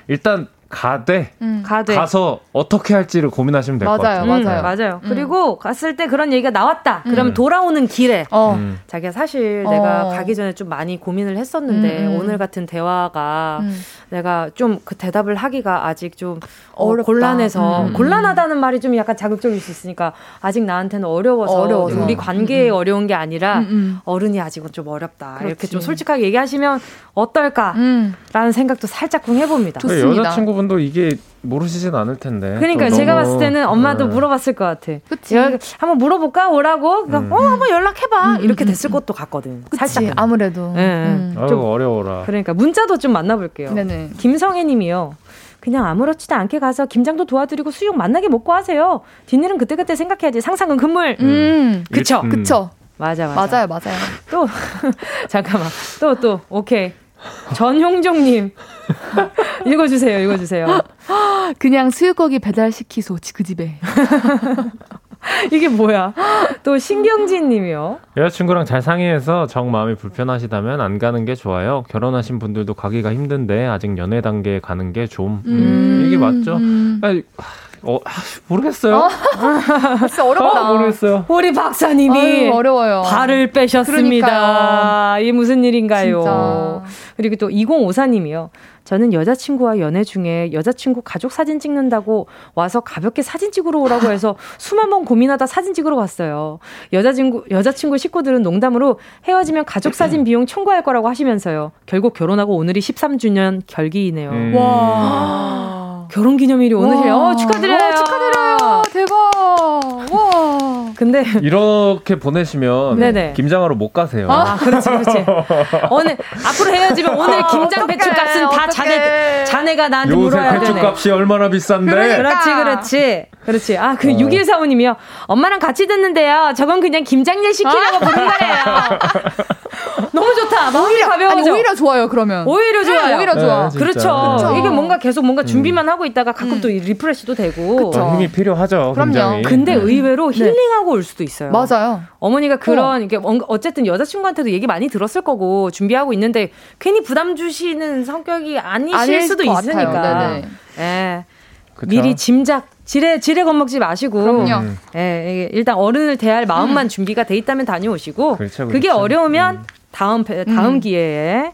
일단 가되, 음. 가되 가서 어떻게 할지를 고민하시면 될 것 같아요. 맞아요, 맞아요, 음. 맞아요. 음. 그리고 갔을 때 그런 얘기가 나왔다. 그러면 음. 돌아오는 길에 어. 음. 자기가 사실 어. 내가 가기 전에 좀 많이 고민을 했었는데 음, 오늘 같은 대화가 내가 좀 그 대답을 하기가 아직 좀 어, 곤란해서 곤란하다는 말이 좀 약간 자극적일 수 있으니까 아직 나한테는 어려워서, 어려워서. 우리 관계에 어려운 게 아니라 어른이 아직은 좀 어렵다. 그렇지. 이렇게 좀 솔직하게 얘기하시면 어떨까라는 생각도 살짝쿵 해봅니다. 좋습니다. 여자친구분 여러분도 이게 모르시진 않을 텐데. 그러니까 제가 봤을 때는 엄마도 네. 물어봤을 것 같아. 그치. 한번 물어볼까 오라고. 그러니까 음. 어 한번 연락해봐. 음, 이렇게 음, 됐을 음. 것도 같거든. 그치. 살짝 아무래도. 네. 음. 아유 어려워라. 그러니까 문자도 좀 만나볼게요. 네네. 김성애님이요. 그냥 아무렇지도 않게 가서 김장도 도와드리고 수육 만나게 먹고 하세요. 뒷일은 그때그때 생각해야지. 상상은 금물. 음. 그쵸. 그쵸. 맞아, 맞아. 맞아요, 맞아요. 또, 잠깐만. 또, 또, 오케이. 전용종님. 읽어주세요, 읽어주세요. 그냥 수육고기 배달시키소, 그 집에. 이게 뭐야? 또 신경진 님이요. 여자친구랑 잘 상의해서 정 마음이 불편하시다면 안 가는 게 좋아요. 결혼하신 분들도 가기가 힘든데 아직 연애 단계에 가는 게 좀. 음. 이게 맞죠? 음. 아니, 어, 아, 모르겠어요. 어? 진짜 어렵다. 어, 모르겠어요. 우리 박사님이 아유, 어려워요. 발을 빼셨습니다. 그러니까요. 이게 무슨 일인가요? 진짜. 그리고 또 2054님이요. 저는 여자친구와 연애 중에 여자친구 가족 사진 찍는다고 와서 가볍게 사진 찍으러 오라고 해서 수만 번 고민하다 사진 찍으러 갔어요. 여자친구, 여자친구 식구들은 농담으로 헤어지면 가족 사진 비용 청구할 거라고 하시면서요. 결국 결혼하고 오늘이 13주년 결기이네요. 음. 와. 결혼 기념일이 오늘이에요. 어, 축하드려요. 와, 축하드려요. 대박. 와. 근데 이렇게 보내시면 네네. 김장하러 못 가세요. 아, 그렇지, 그렇지. 오늘 앞으로 헤어지면 오늘 김장 배추 값은 다 자네 자네가 나한테 물어야 되네. 배추 값이 얼마나 비싼데. 그러니까. 그렇지, 그렇지. 그렇지. 아, 그 어. 6145님이요. 엄마랑 같이 듣는데요. 저건 그냥 김장일 시키라고 부른 거예요. 너무 좋다. 마음이 오히려, 가벼워져. 아니, 오히려 좋아요, 그러면. 오히려 좋아요. 오히려 좋아. 네, 그렇죠. 그렇죠. 이게 뭔가 계속 뭔가 준비만 음. 하고 있다가 가끔 음. 또 refresh도 되고. 그쵸. 힘이 필요하죠. 그럼요. 굉장히. 근데 네. 의외로 네. 힐링하고 네. 올 수도 있어요. 맞아요. 어머니가 그런, 어. 이게 어쨌든 여자친구한테도 얘기 많이 들었을 거고 준비하고 있는데 괜히 부담 주시는 성격이 아니실 수도 있으니까. 예. 미리 짐작 지레 지레 겁먹지 마시고 그럼요. 음. 예, 일단 어른을 대할 마음만 음. 준비가 돼 있다면 다녀오시고 그렇죠, 그렇죠. 그게 어려우면 음. 다음 다음 음. 기회에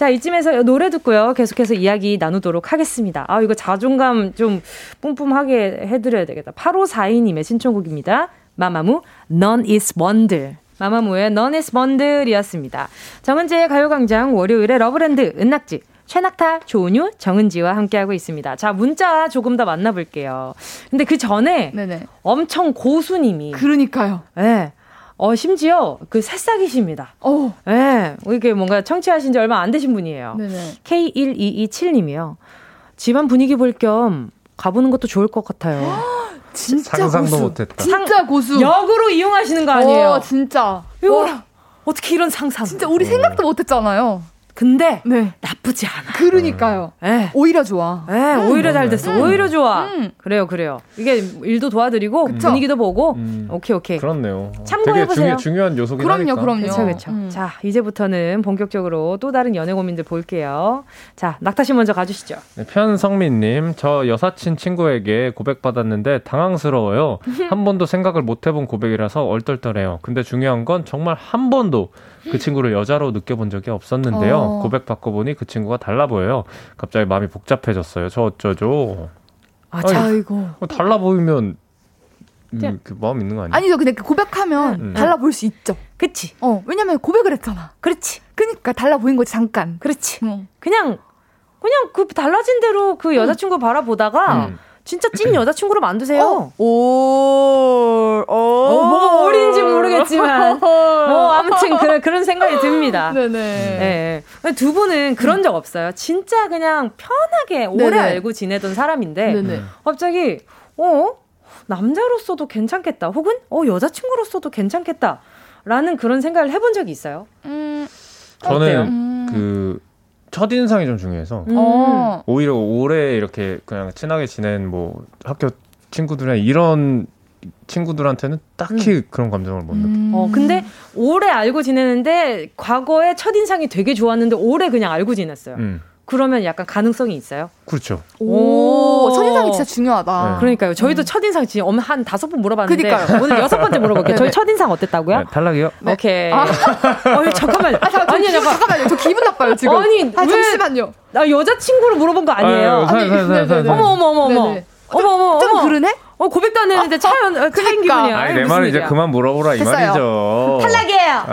자, 이쯤에서 노래 듣고요. 계속해서 이야기 나누도록 하겠습니다. 아, 이거 자존감 좀 뿜뿜하게 해드려야 되겠다. 8542님의 신청곡입니다. 마마무, 넌 is 뭔들. 마마무의 넌 is 뭔들이었습니다. 정은지의 가요광장 월요일에 러브랜드 은낙지. 최낙타, 조은유, 정은지와 함께하고 있습니다. 자, 문자 조금 더 만나볼게요. 근데 그 전에 네네. 엄청 고수님이. 그러니까요. 예. 네. 어, 심지어 그 새싹이십니다. 어. 예. 네. 이게 뭔가 청취하신 지 얼마 안 되신 분이에요. 네네. K1227님이요. 집안 분위기 볼 겸 가보는 것도 좋을 것 같아요. 진짜 상상도 고수. 못했다. 진짜 고수. 역으로 이용하시는 거 아니에요? 어, 진짜. 이거 어떻게 이런 상상? 진짜 우리 생각도 못했잖아요. 근데 네. 나쁘지 않아. 그러니까요. 네. 오히려 좋아. 네, 오히려 잘 됐어. 음. 오히려 좋아. 음. 그래요, 그래요. 이게 일도 도와드리고 그쵸? 분위기도 보고. 음. 오케이, 오케이. 그렇네요. 참고해 보세요. 중요, 한 요소긴 그럼요, 하니까. 그럼요. 그렇죠, 그렇죠. 자, 이제부터는 본격적으로 또 다른 연애 고민들 볼게요. 자, 낙타 씨 먼저 가주시죠. 네, 편성민님, 저 여사친 친구에게 고백 받았는데 당황스러워요. 한 번도 생각을 못 해본 고백이라서 얼떨떨해요. 근데 중요한 건 정말 한 번도 그 친구를 여자로 느껴본 적이 없었는데요. 어. 고백 받고 보니 그 친구가 달라 보여요. 갑자기 마음이 복잡해졌어요. 저 어쩌죠? 아, 자, 이거 달라 보이면 음, 그 마음 있는 거 아니야? 아니죠. 근데 그 고백하면 음. 달라 보일 수 있죠. 그치? 어, 왜냐면 고백을 했잖아. 그렇지. 그니까 달라 보인 거지, 잠깐. 그렇지. 어. 그냥, 그냥 그 달라진 대로 그 여자친구 바라보다가 음. 진짜 찐 여자친구로 만드세요. 어? 오, 오, 어, 뭐가 어린지 모르겠지만. 어, 아무튼 그런 그런 생각이 듭니다. 네네. 네. 두 분은 그런 적 없어요. 진짜 그냥 편하게 오래 네네. 알고 지내던 사람인데 네네. 갑자기 어 남자로서도 괜찮겠다. 혹은 어 여자친구로서도 괜찮겠다. 라는 그런 생각을 해본 적이 있어요. 음, 저는 음. 그 첫인상이 좀 중요해서 음. 어. 오히려 오래 이렇게 그냥 친하게 지낸 뭐 학교 친구들이나 이런 친구들한테는 딱히 음. 그런 감정을 못 느껴. 음. 어, 근데 오래 알고 지내는데 과거에 첫인상이 되게 좋았는데 오래 그냥 알고 지냈어요. 음. 그러면 약간 가능성이 있어요? 그렇죠. 오, 첫인상이 진짜 중요하다. 네. 그러니까요. 저희도 음. 첫인상 지금 한 다섯 번 물어봤는데 그러니까요. 오늘 여섯 번째 물어볼게요. 저희 첫인상 어땠다고요? 네, 탈락이요. 네. 오케이. 아. 아니, 잠깐만. 아, 잠깐, 아니, 잠깐. 잠깐만요. 저 기분 나빠요, 지금. 아니, 아, 잠시만요. 나 여자친구를 물어본 거 아니에요? 아니, 네, 네, 네, 어머, 어머, 어머, 어머. 어머, 어머, 어머. 좀 그러네? 어, 고백도 안 했는데 차연, 어, 차인 기분이야. 아니, 내 말은 이제 그만 물어보라, 이 말이죠. 탈락이에요.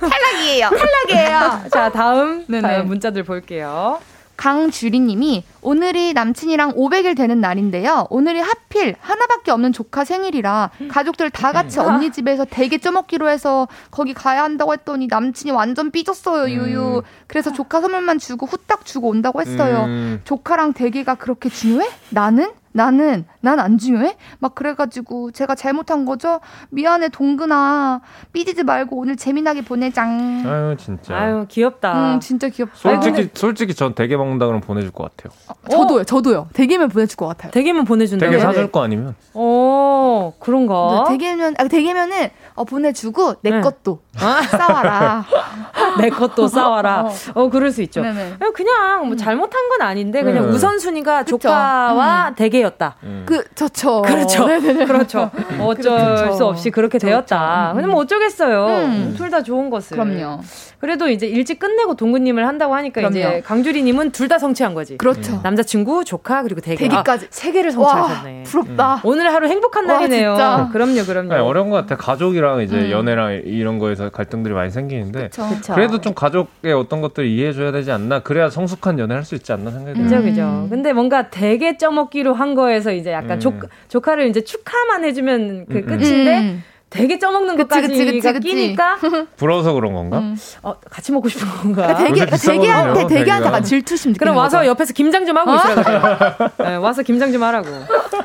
탈락이에요. 탈락이에요. 자, 다음, 다음 문자들 볼게요. 강주리님이 오늘이 남친이랑 500일 되는 날인데요. 오늘이 하필 하나밖에 없는 조카 생일이라 가족들 다 같이 음. 언니 집에서 대게 쪄먹기로 해서 거기 가야 한다고 했더니 남친이 완전 삐졌어요, 유유. 음. 그래서 조카 선물만 주고 후딱 주고 온다고 했어요. 음. 조카랑 대게가 그렇게 중요해? 나는? 나는 난 안 중요해? 막 그래가지고 제가 잘못한 거죠. 미안해 동근아 삐지지 말고 오늘 재미나게 보내장. 아유 진짜. 아유 귀엽다. 음 진짜 귀엽다. 솔직히 아유, 솔직히 전 대게 먹는다 그러면 보내줄 것 같아요. 어, 저도요, 저도요. 대게면 보내줄 것 같아요. 대게면 보내준다. 대게 사줄 거 아니면? 어 그런가? 네, 대게면 아 대게면은 어, 보내주고 내 네. 것도 아. 싸와라. 내 것도 싸와라. 어, 어. 어, 그럴 수 있죠. 네네. 그냥 뭐 음. 잘못한 건 아닌데 그냥 네. 우선순위가 그쵸. 조카와 음. 대게였다. 음. 그 좋죠. 그렇죠. 네네네. 그렇죠. 어쩔 그렇죠. 수 없이 그렇게 되었다. 근데 뭐 어쩌겠어요. 음. 둘다 좋은 것을. 그럼요. 그래도 이제 일찍 끝내고 동구님을 한다고 하니까 그럼요. 이제 강주리님은 둘 다 성취한 거지. 그렇죠. 남자친구, 조카 그리고 대게. 대게까지 아, 세 개를 성취하셨네. 와, 부럽다. 오늘 하루 행복한 와, 날이네요. 진짜. 그럼요, 그럼요. 아니, 어려운 것 같아. 가족이 랑 이제 음. 연애랑 이런 거에서 갈등들이 많이 생기는데 그쵸. 그쵸. 그래도 좀 가족의 어떤 것들 이해해줘야 되지 않나. 그래야 성숙한 연애를 할수 있지 않나 생각이 들어요. 그죠, 그죠. 근데 뭔가 대게 쪄먹기로 한 거에서 이제 약간 음. 조, 조카를 이제 축하만 해주면 그 음, 음. 끝인데. 음. 되게 쪄먹는 그치, 것까지가 그치, 그치, 끼니까 부러워서 그런 건가? 음. 어, 같이 먹고 싶은 건가? 그러니까 되게 대게한테 대게한테 질투심 그럼 와서 거죠? 옆에서 김장 좀 하고 어? 있어요. 네, 와서 김장 좀 하라고.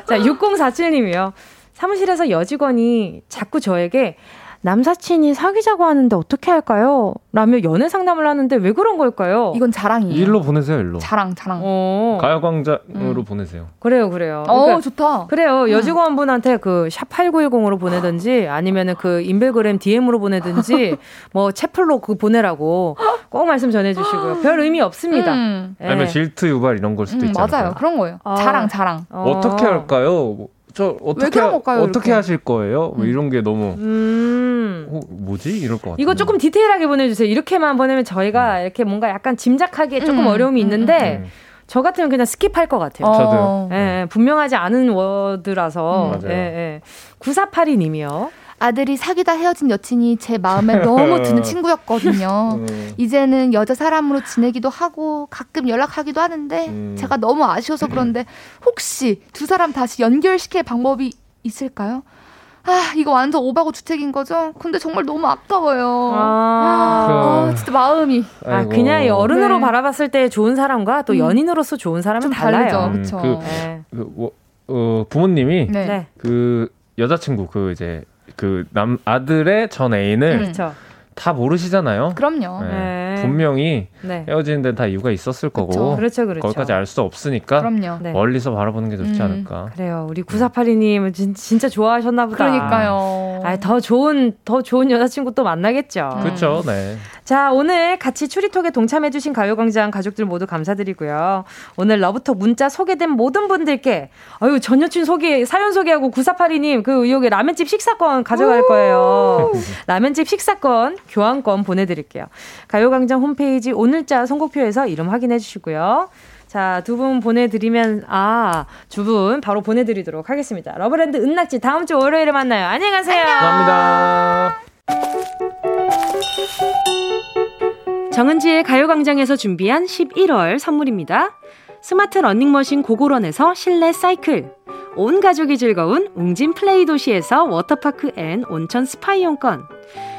자, 6047님이요. 사무실에서 여직원이 자꾸 저에게 남사친이 사귀자고 하는데 어떻게 할까요? 라며 연애 상담을 하는데 왜 그런 걸까요? 이건 자랑이에요. 일로 보내세요, 일로. 자랑, 자랑. 어. 가요광장으로 음. 보내세요. 그래요, 그래요. 어, 그러니까 좋다. 그래요. 음. 여직원분한테 그 샵8910으로 보내든지 아니면은 그 인별그램 DM으로 보내든지 뭐 채플로 그 보내라고 꼭 말씀 전해주시고요. 별 의미 없습니다. 음. 네. 아니면 질투 유발 이런 걸 수도 음, 있잖아요. 맞아요. 그런 거예요. 아. 자랑, 자랑. 어. 떻게 할까요? 저 어떻게 할까요, 어떻게 하실 거예요? 뭐 이런 게 너무 음. 어, 뭐지 이럴 것 같아요. 이거 조금 디테일하게 보내주세요. 이렇게만 보내면 저희가 음. 이렇게 뭔가 약간 짐작하기에 조금 음. 어려움이 음, 있는데. 음. 저 같으면 그냥 스킵할 것 같아요. 저도요. 예, 예, 분명하지 않은 워드라서. 음, 예, 예. 9482님이요. 아들이 사귀다 헤어진 여친이 제 마음에 너무 드는 친구였거든요. 음. 이제는 여자 사람으로 지내기도 하고 가끔 연락하기도 하는데 음. 제가 너무 아쉬워서 그런데 혹시 두 사람 다시 연결시킬 방법이 있을까요? 아, 이거 완전 오바고 주택인 거죠? 근데 정말 너무 아까워요. 아, 아 진짜 마음이. 아, 그냥 어른으로 네. 바라봤을 때 좋은 사람과 또 음. 연인으로서 좋은 사람은 달라요. 음, 그렇죠. 그, 네. 그, 뭐, 어, 부모님이 네. 그 여자친구 그 이제 그 남 아들의 전 애인을 그렇죠. 다 모르시잖아요. 그럼요. 네. 네. 분명히 네. 헤어지는 데는 다 이유가 있었을 거고. 그렇죠. 그렇죠, 그렇죠. 거기까지 알 수 없으니까. 그럼요. 네. 멀리서 바라보는 게 좋지 음. 않을까. 그래요. 우리 9482님 진, 진짜 좋아하셨나 보다. 그러니까요. 아, 더 좋은, 더 좋은 여자친구 또 만나겠죠. 음. 그렇죠, 네. 자, 오늘 같이 추리톡에 동참해 주신 가요 광장 가족들 모두 감사드리고요. 오늘 러브톡 문자 소개된 모든 분들께, 아유, 전 여친 소개, 사연 소개하고 9482님 그 의혹의 라면집 식사권 가져갈 거예요. 라면집 식사권, 교환권 보내 드릴게요. 가요 광장 홈페이지 오늘자 선곡표에서 이름 확인해 주시고요. 자, 두 분 보내드리면, 아, 두 분 바로 보내드리도록 하겠습니다. 러브랜드 은낙지 다음 주 월요일에 만나요. 안녕히 가세요. 감사합니다. 정은지의 가요광장에서 준비한 11월 선물입니다. 스마트 러닝머신 고고런에서 실내 사이클. 온 가족이 즐거운 웅진 플레이 도시에서 워터파크 and 온천 스파 이용권.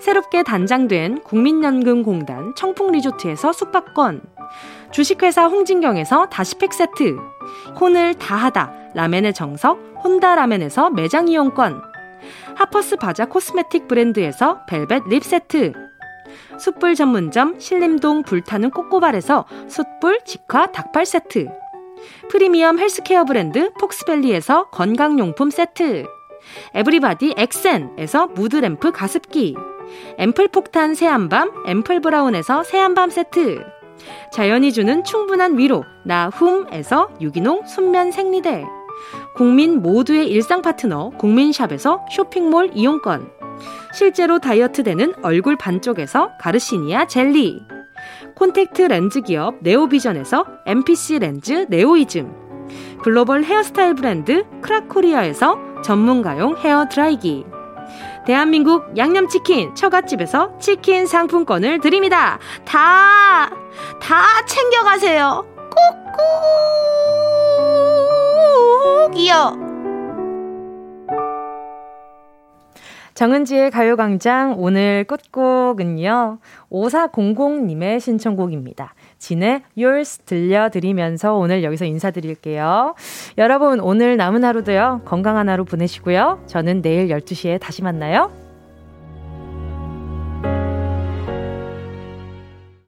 새롭게 단장된 국민연금공단 청풍리조트에서 숙박권. 주식회사 홍진경에서 다시팩 세트. 혼을 다하다 라멘의 정석 혼다 라멘에서 매장 이용권. 하퍼스 바자 cosmetic 브랜드에서 벨벳 lip 세트. 숯불 전문점 신림동 불타는 꼬꼬발에서 숯불 직화 닭발 세트. 프리미엄 헬스케어 브랜드 폭스밸리에서 건강용품 세트. 에브리바디 엑센에서 mood lamp 가습기. 앰플 폭탄 세안 balm 앰플 브라운에서 세안 balm 세트. 자연이 주는 충분한 위로 나 훔에서 유기농 순면 생리대. 국민 모두의 일상 파트너 국민샵에서 쇼핑몰 이용권. 실제로 다이어트 되는 얼굴 반쪽에서 가르시니아 젤리. 콘택트 렌즈 기업 네오비전에서 MPC 렌즈 네오이즘. 글로벌 헤어스타일 브랜드 크라코리아에서 전문가용 헤어 드라이기. 대한민국 양념치킨 처갓집에서 치킨 상품권을 드립니다. 다, 다 챙겨가세요. 꾹꾹이요. 정은지의 가요광장 오늘 끝곡은요. 5400님의 신청곡입니다. 진의 Yours 들려드리면서 오늘 여기서 인사드릴게요. 여러분 오늘 남은 하루도요. 건강한 하루 보내시고요. 저는 내일 12시에 다시 만나요.